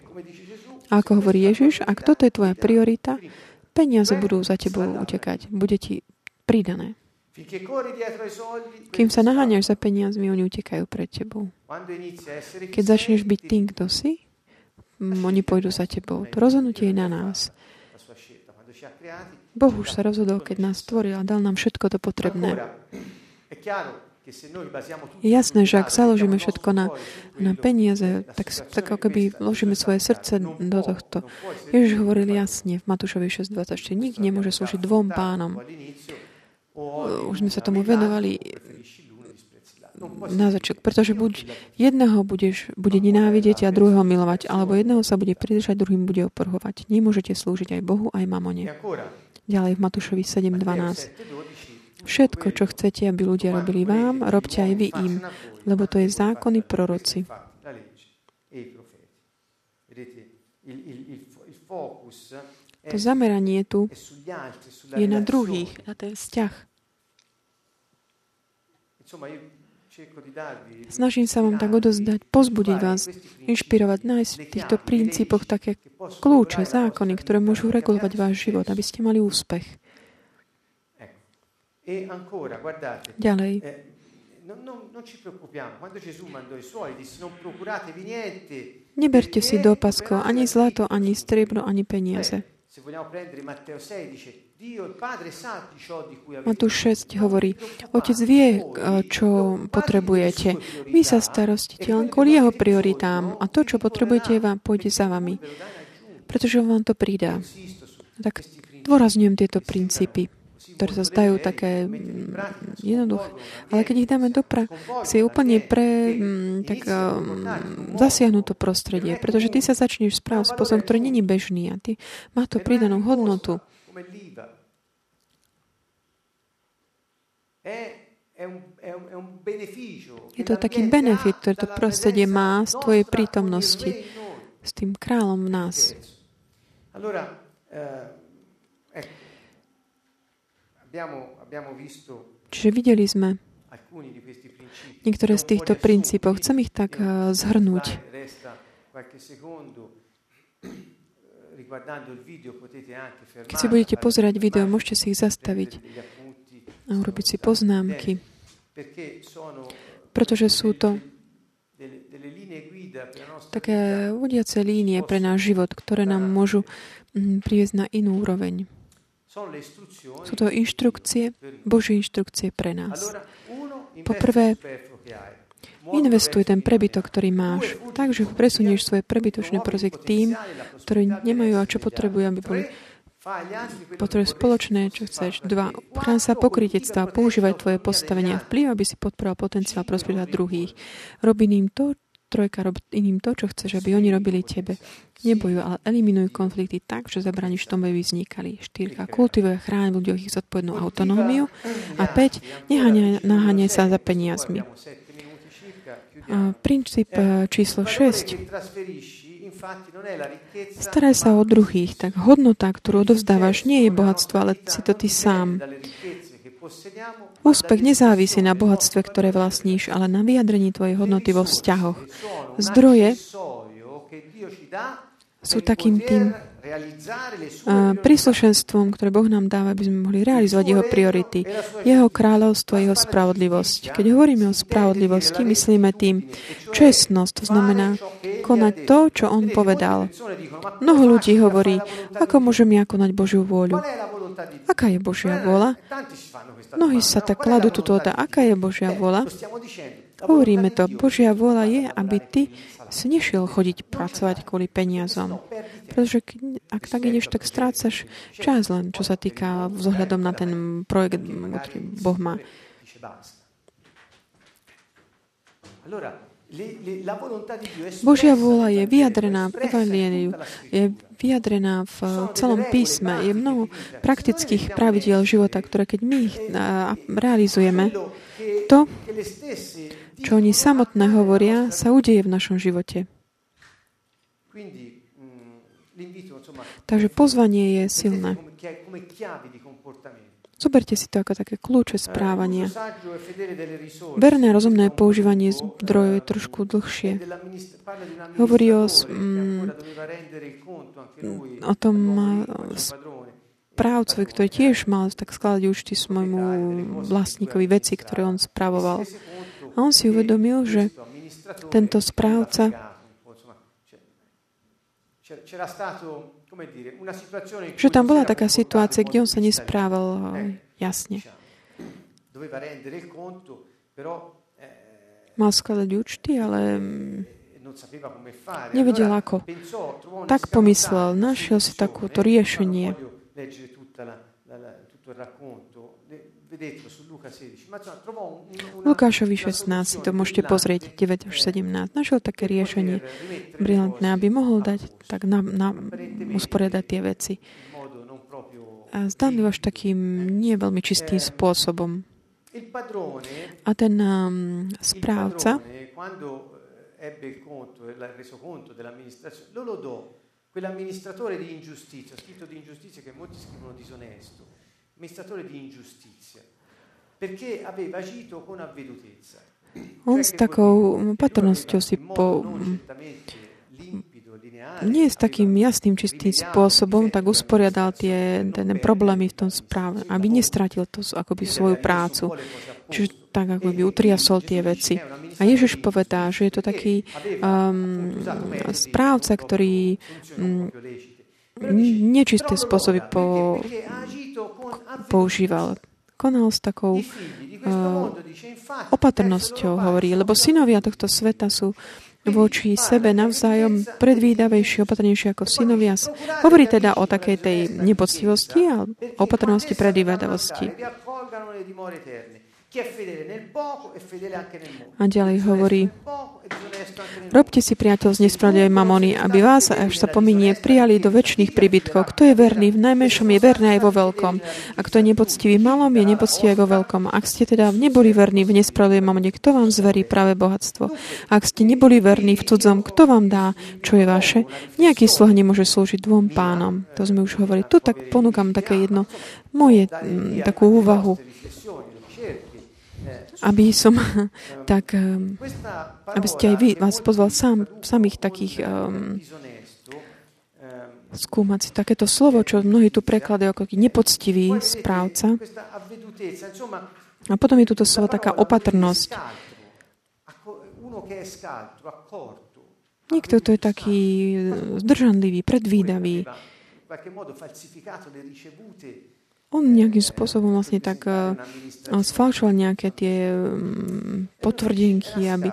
S2: A ako hovorí Ježiš, ak toto je tvoja priorita, peniaze budú za tebou utekať. Bude ti pridané. Kým sa naháňaš za peniazmi, oni utekajú pred tebou. Keď začneš byť tým, kto si, oni pôjdu za tebou. To rozhodnutie je na nás. Boh už sa rozhodol, keď nás stvoril a dal nám všetko to potrebné. Je jasné, že ak založíme všetko na, na peniaze, tak, tak ako keby vložíme svoje srdce do tohto. Ježiš hovoril jasne v Matúšovi 6.24. Nik nemôže slúžiť dvom pánom už sme sa tomu venovali na začiatku, pretože buď jedného budeš, bude nenávidieť a druhého milovať, alebo jedného sa bude pridržať, druhým bude oporhovať. Nemôžete slúžiť aj Bohu, aj mamone. Ďalej v Matúšovi 7.12. Všetko, čo chcete, aby ľudia robili vám, robte aj vy im, lebo to je zákony proroci. To zameranie tu je na druhých, na ten vzťah. Snažím sa vám tak odozdať, pozbudiť vás, inšpirovať, nájsť v týchto princípoch také kľúče, zákony, ktoré môžu regulovať váš život, aby ste mali úspech. Ďalej. Neberte si do pasko ani zlato, ani striebro, ani peniaze. Matúš 6 hovorí, Otec vie, čo potrebujete. Vy sa starostíte len kvôli jeho prioritám a to, čo potrebujete, vám pôjde za vami. Pretože vám to pridá. Tak dôrazňujem tieto princípy ktoré sa zdajú také mm, jednoduché. Ale keď ich dáme do praxi, úplne pre mm, tak, um, zasiahnu to prostredie, pretože ty sa začneš správať spôsobom, ktorý není bežný a ty má to pridanú hodnotu. Je to taký benefit, ktorý to prostredie má z tvojej prítomnosti s tým kráľom v nás. Čiže videli sme niektoré z týchto princípov. Chcem ich tak uh, zhrnúť. Keď si budete pozerať video, môžete si ich zastaviť a urobiť si poznámky, pretože sú to také vodiace línie pre náš život, ktoré nám môžu mm, priviesť na inú úroveň. Sú to inštrukcie, Božie inštrukcie pre nás. Poprvé, investuj ten prebytok, ktorý máš. Takže presunieš svoje prebytočné prozie k tým, ktorí nemajú a čo potrebujú, aby boli potrebujú spoločné, čo chceš. Dva, chrán sa pokrytectva, používaj tvoje postavenia vplyv, aby si podporoval potenciál prosperita druhých. Robí im to, Trojka, rob iným to, čo chceš, aby oni robili tebe. Nebojuj, ale eliminuj konflikty tak, že zabraníš tomu, aby vznikali. Štyrka, kultivuj a chráň ľuďoch ich zodpovednú autonómiu. A päť, naháňaj sa za peniazmi. Princíp e, číslo 6. Staraj sa o druhých, tak hodnota, ktorú odovzdávaš, nie je bohatstvo, ale si to ty sám. Úspech nezávisí na bohatstve, ktoré vlastníš, ale na vyjadrení tvojej hodnoty vo vzťahoch. Zdroje sú takým tým príslušenstvom, ktoré Boh nám dáva, aby sme mohli realizovať Jeho priority, Jeho kráľovstvo a Jeho spravodlivosť. Keď hovoríme o spravodlivosti, myslíme tým čestnosť, to znamená konať to, čo On povedal. Mnoho ľudí hovorí, ako môžem ja konať Božiu vôľu. Aká je Božia vôľa? Mnohí sa tak kladú túto otázku, aká je Božia vôľa? Hovoríme to, Božia vôľa je, aby ty si nešiel chodiť pracovať kvôli peniazom. Pretože ak tak ideš, tak strácaš čas len, čo sa týka vzhľadom na ten projekt, ktorý Boh má. Božia vôľa je vyjadrená v Evangeliu, je vyjadrená v celom písme. Je mnoho praktických pravidiel života, ktoré keď my ich realizujeme, to, čo oni samotné hovoria, sa udeje v našom živote. Takže pozvanie je silné. Zoberte si to ako také kľúče správania. Verné a rozumné používanie zdrojov je trošku dlhšie. Hovorí o, mm, o tom správcovi, ktorý tiež mal tak skladať účty svojmu vlastníkovi veci, ktoré on spravoval. A on si uvedomil, že tento správca že tam bola taká situácia, kde on sa nesprával jasne. Mal skladať účty, ale nevedel ako. Tak pomyslel, našiel si takúto riešenie. Lukášovi 16 si to môžete pozrieť, 9 až 17. Našiel také riešenie brilantné, aby mohol dať, tak na, na, usporiadať tie veci. A zdanlivo až takým nie veľmi čistým spôsobom. A ten um, správca lo lodò quell'amministratore di ingiustizia, scritto di ingiustizia che molti scrivono disonesto, On s takou patrnosťou si po, nie s takým jasným, čistým spôsobom tak usporiadal tie, ten problémy v tom správe, aby nestratil to akoby svoju prácu. Čiže tak, ako by utriasol tie veci. A Ježiš povedá, že je to taký um, správca, ktorý um, nečisté spôsoby po, používal. Konal s takou uh, opatrnosťou, hovorí, lebo synovia tohto sveta sú voči sebe navzájom predvídavejšie, opatrnejšie ako synovia. Hovorí teda o takej tej nepoctivosti a opatrnosti predvídavosti. A ďalej hovorí, robte si priateľ z nespravdivej mamony, aby vás, až sa pominie, prijali do väčšných príbytkov. Kto je verný v najmenšom, je verný aj vo veľkom. A kto je nepoctivý malom, je nepoctivý aj vo veľkom. Ak ste teda neboli verní v nespravdivej mamone, kto vám zverí práve bohatstvo? Ak ste neboli verní v cudzom, kto vám dá, čo je vaše? Nejaký sluha nemôže slúžiť dvom pánom. To sme už hovorili. Tu tak ponúkam také jedno moje m, takú úvahu aby som tak, ehm, aby ste aj vy vás pozval sám, samých takých um, skúmať si takéto slovo, čo mnohí tu prekladajú ako nepoctivý správca. A potom je tu slovo taká opatrnosť. Niekto to je taký zdržanlivý, predvídavý on nejakým spôsobom vlastne tak uh, sfalšoval nejaké tie um, potvrdenky, aby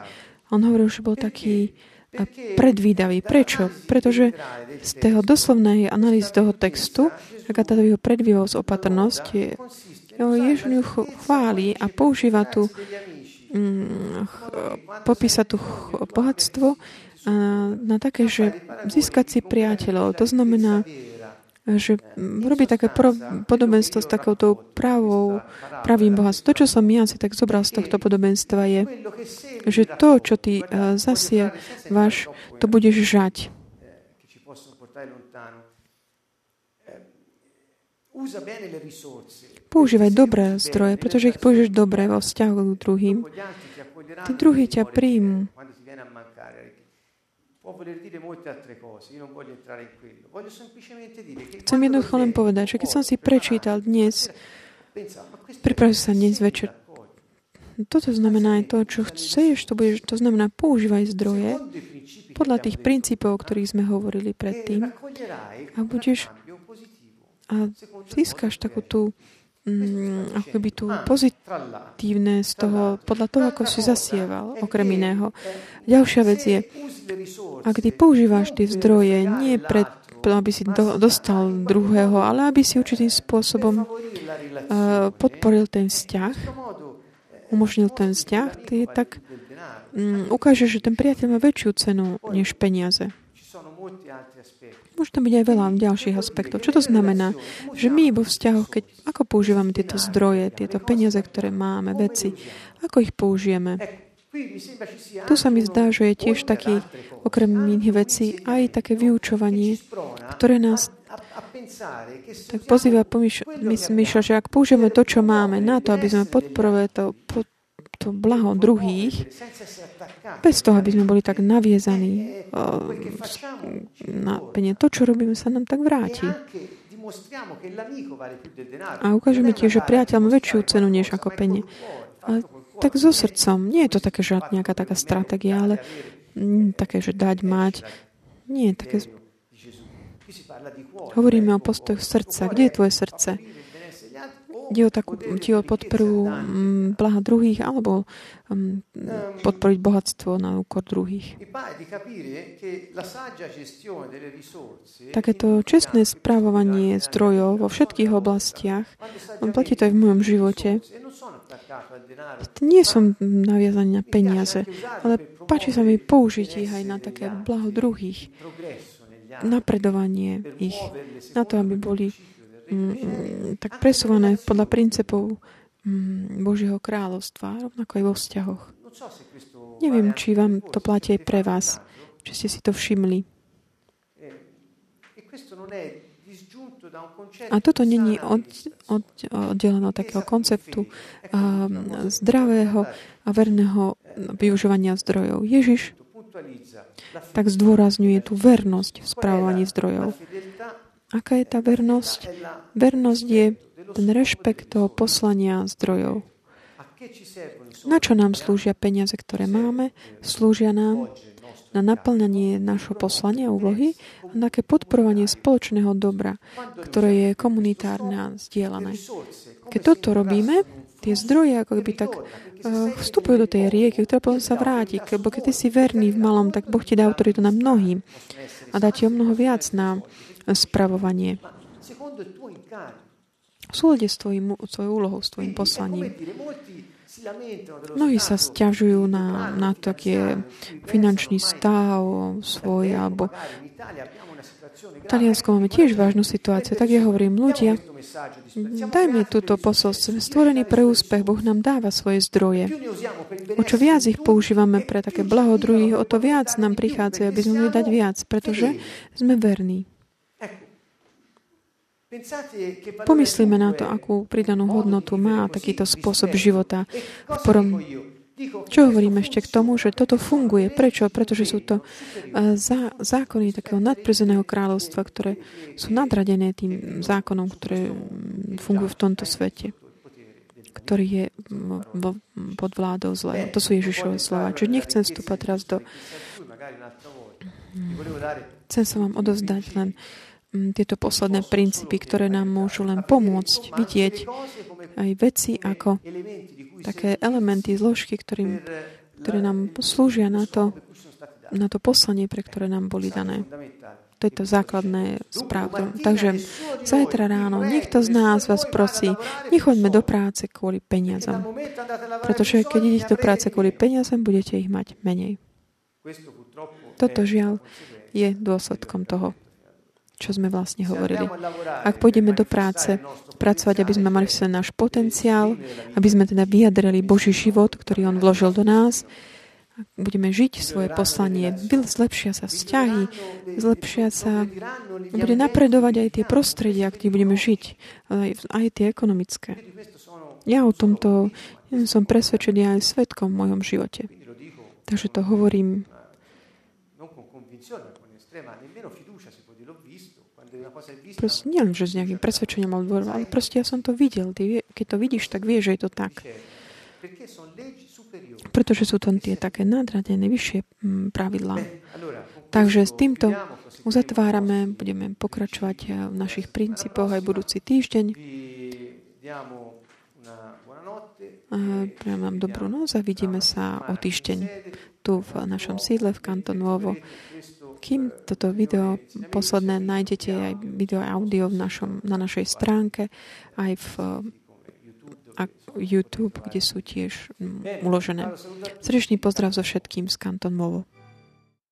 S2: on hovoril, že bol taký uh, predvídavý. Prečo? Pretože z toho doslovnej analýzy toho textu, taká táto jeho predvídavosť, opatrnosť, je, Ježiš ju chváli a používa tu um, popísa tu bohatstvo na také, že získať si priateľov. To znamená, že robí také podobenstvo s takouto pravou, pravým bohatstvom. To, čo som ja si tak zobral z tohto podobenstva, je, že to, čo ty uh, zasievaš, to budeš žať. Používaj dobré zdroje, pretože ich použiješ dobre vo vzťahu k druhým. Tí druhí ťa príjmu. Chcem jednoducho len povedať, že keď som si prečítal dnes, priprav sa dnes večer, toto znamená aj to, čo chceš, to, budeš, to znamená používaj zdroje podľa tých princípov, o ktorých sme hovorili predtým. a budeš a získaš takú tú mm, ako keby tu pozitívne z toho, podľa toho, ako si zasieval, okrem iného. Ďalšia vec je, ak ty používáš tie zdroje nie pre aby si do, dostal druhého, ale aby si určitým spôsobom uh, podporil ten vzťah, umožnil ten vzťah, ty tak um, ukáže, že ten priateľ má väčšiu cenu než peniaze. Môže tam byť aj veľa ďalších aspektov. Čo to znamená? Že my vo vzťahoch, keď, ako používame tieto zdroje, tieto peniaze, ktoré máme, veci, ako ich použijeme? Tu sa mi zdá, že je tiež taký, okrem iných vecí, aj také vyučovanie, ktoré nás tak pozýva pomýšľať, že ak použijeme to, čo máme na to, aby sme podporovali to, to blaho druhých, bez toho, aby sme boli tak naviezaní na penie. To, čo robíme, sa nám tak vráti. A ukážeme tiež, že priateľ má väčšiu cenu než ako penie. Ale tak so srdcom. Nie je to také, že nejaká taká stratégia, ale také, že dať, mať. Nie, také... Hovoríme o postojoch srdca. Kde je tvoje srdce? Ide o takú, o podporu um, blaha druhých alebo um, podporiť bohatstvo na úkor druhých. Takéto čestné správovanie zdrojov vo všetkých oblastiach, platí to aj v mojom živote, nie som naviazaný na peniaze, ale páči sa mi použiť ich aj na také blaho druhých, napredovanie ich, na to, aby boli mm, tak presúvané podľa princípov mm, Božieho kráľovstva, rovnako aj vo vzťahoch. Neviem, či vám to platí aj pre vás, či ste si to všimli. A toto není od, od, oddelené od takého konceptu um, zdravého a verného využívania zdrojov. Ježiš tak zdôrazňuje tú vernosť v správovaní zdrojov. Aká je tá vernosť? Vernosť je ten rešpekt toho poslania zdrojov. Na čo nám slúžia peniaze, ktoré máme? Slúžia nám na naplňanie našho poslania úlohy a na také podporovanie spoločného dobra, ktoré je komunitárne a zdieľané. Keď toto robíme, tie zdroje ako by tak uh, vstupujú do tej rieky, ktorá potom sa vráti. Lebo keď ty si verný v malom, tak Boh ti dá autoritu na mnohým a dá ti o mnoho viac na spravovanie. V súlade s tvojim, svojou úlohou, s tvojim poslaním. Mnohí sa stiažujú na, na taký finančný stav svoj, alebo v Taliansku máme tiež vážnu situáciu. Tak ja hovorím, ľudia, dajme túto posolstvo. Stvorený pre úspech, Boh nám dáva svoje zdroje. O čo viac ich používame pre také blaho druhých, o to viac nám prichádza, aby sme mohli dať viac, pretože sme verní. Pomyslíme na to, akú pridanú hodnotu má takýto spôsob života. V porom... Čo hovorím ešte k tomu, že toto funguje? Prečo? Pretože sú to e, zá, zákony takého nadprizeného kráľovstva, ktoré sú nadradené tým zákonom, ktoré fungujú v tomto svete ktorý je pod vládou zlého. To sú Ježišové slova. Čiže nechcem vstúpať teraz do... Chcem sa vám odovzdať len tieto posledné princípy, ktoré nám môžu len pomôcť vidieť aj veci ako také elementy, zložky, ktorým, ktoré nám slúžia na to, na to poslanie, pre ktoré nám boli dané. To je to základné správne. Takže zajtra ráno niekto z nás vás prosí, nechoďme do práce kvôli peniazom. Pretože keď idete do práce kvôli peniazom, budete ich mať menej. Toto žiaľ je dôsledkom toho čo sme vlastne hovorili. Ak pôjdeme do práce, pracovať, aby sme mali svoj náš potenciál, aby sme teda vyjadrili Boží život, ktorý On vložil do nás, budeme žiť svoje poslanie, zlepšia sa vzťahy, zlepšia sa, bude napredovať aj tie prostredia, kde budeme žiť, aj, aj tie ekonomické. Ja o tomto som presvedčený aj svetkom v mojom živote. Takže to hovorím Proste nie že s nejakým presvedčením alebo ale proste ja som to videl. Ty, keď to vidíš, tak vieš, že je to tak. Pretože sú to tie také nadradené vyššie mm, pravidlá. Takže s týmto uzatvárame, budeme pokračovať eh, v našich princípoch aj budúci týždeň. Prajem vám dobrú noc a vidíme sa o týždeň tu v našom sídle v Kantonovo. Kým toto video posledné nájdete aj video audio v našom, na našej stránke, aj v YouTube, kde sú tiež uložené. Srdečný pozdrav so všetkým z Kanton Movo.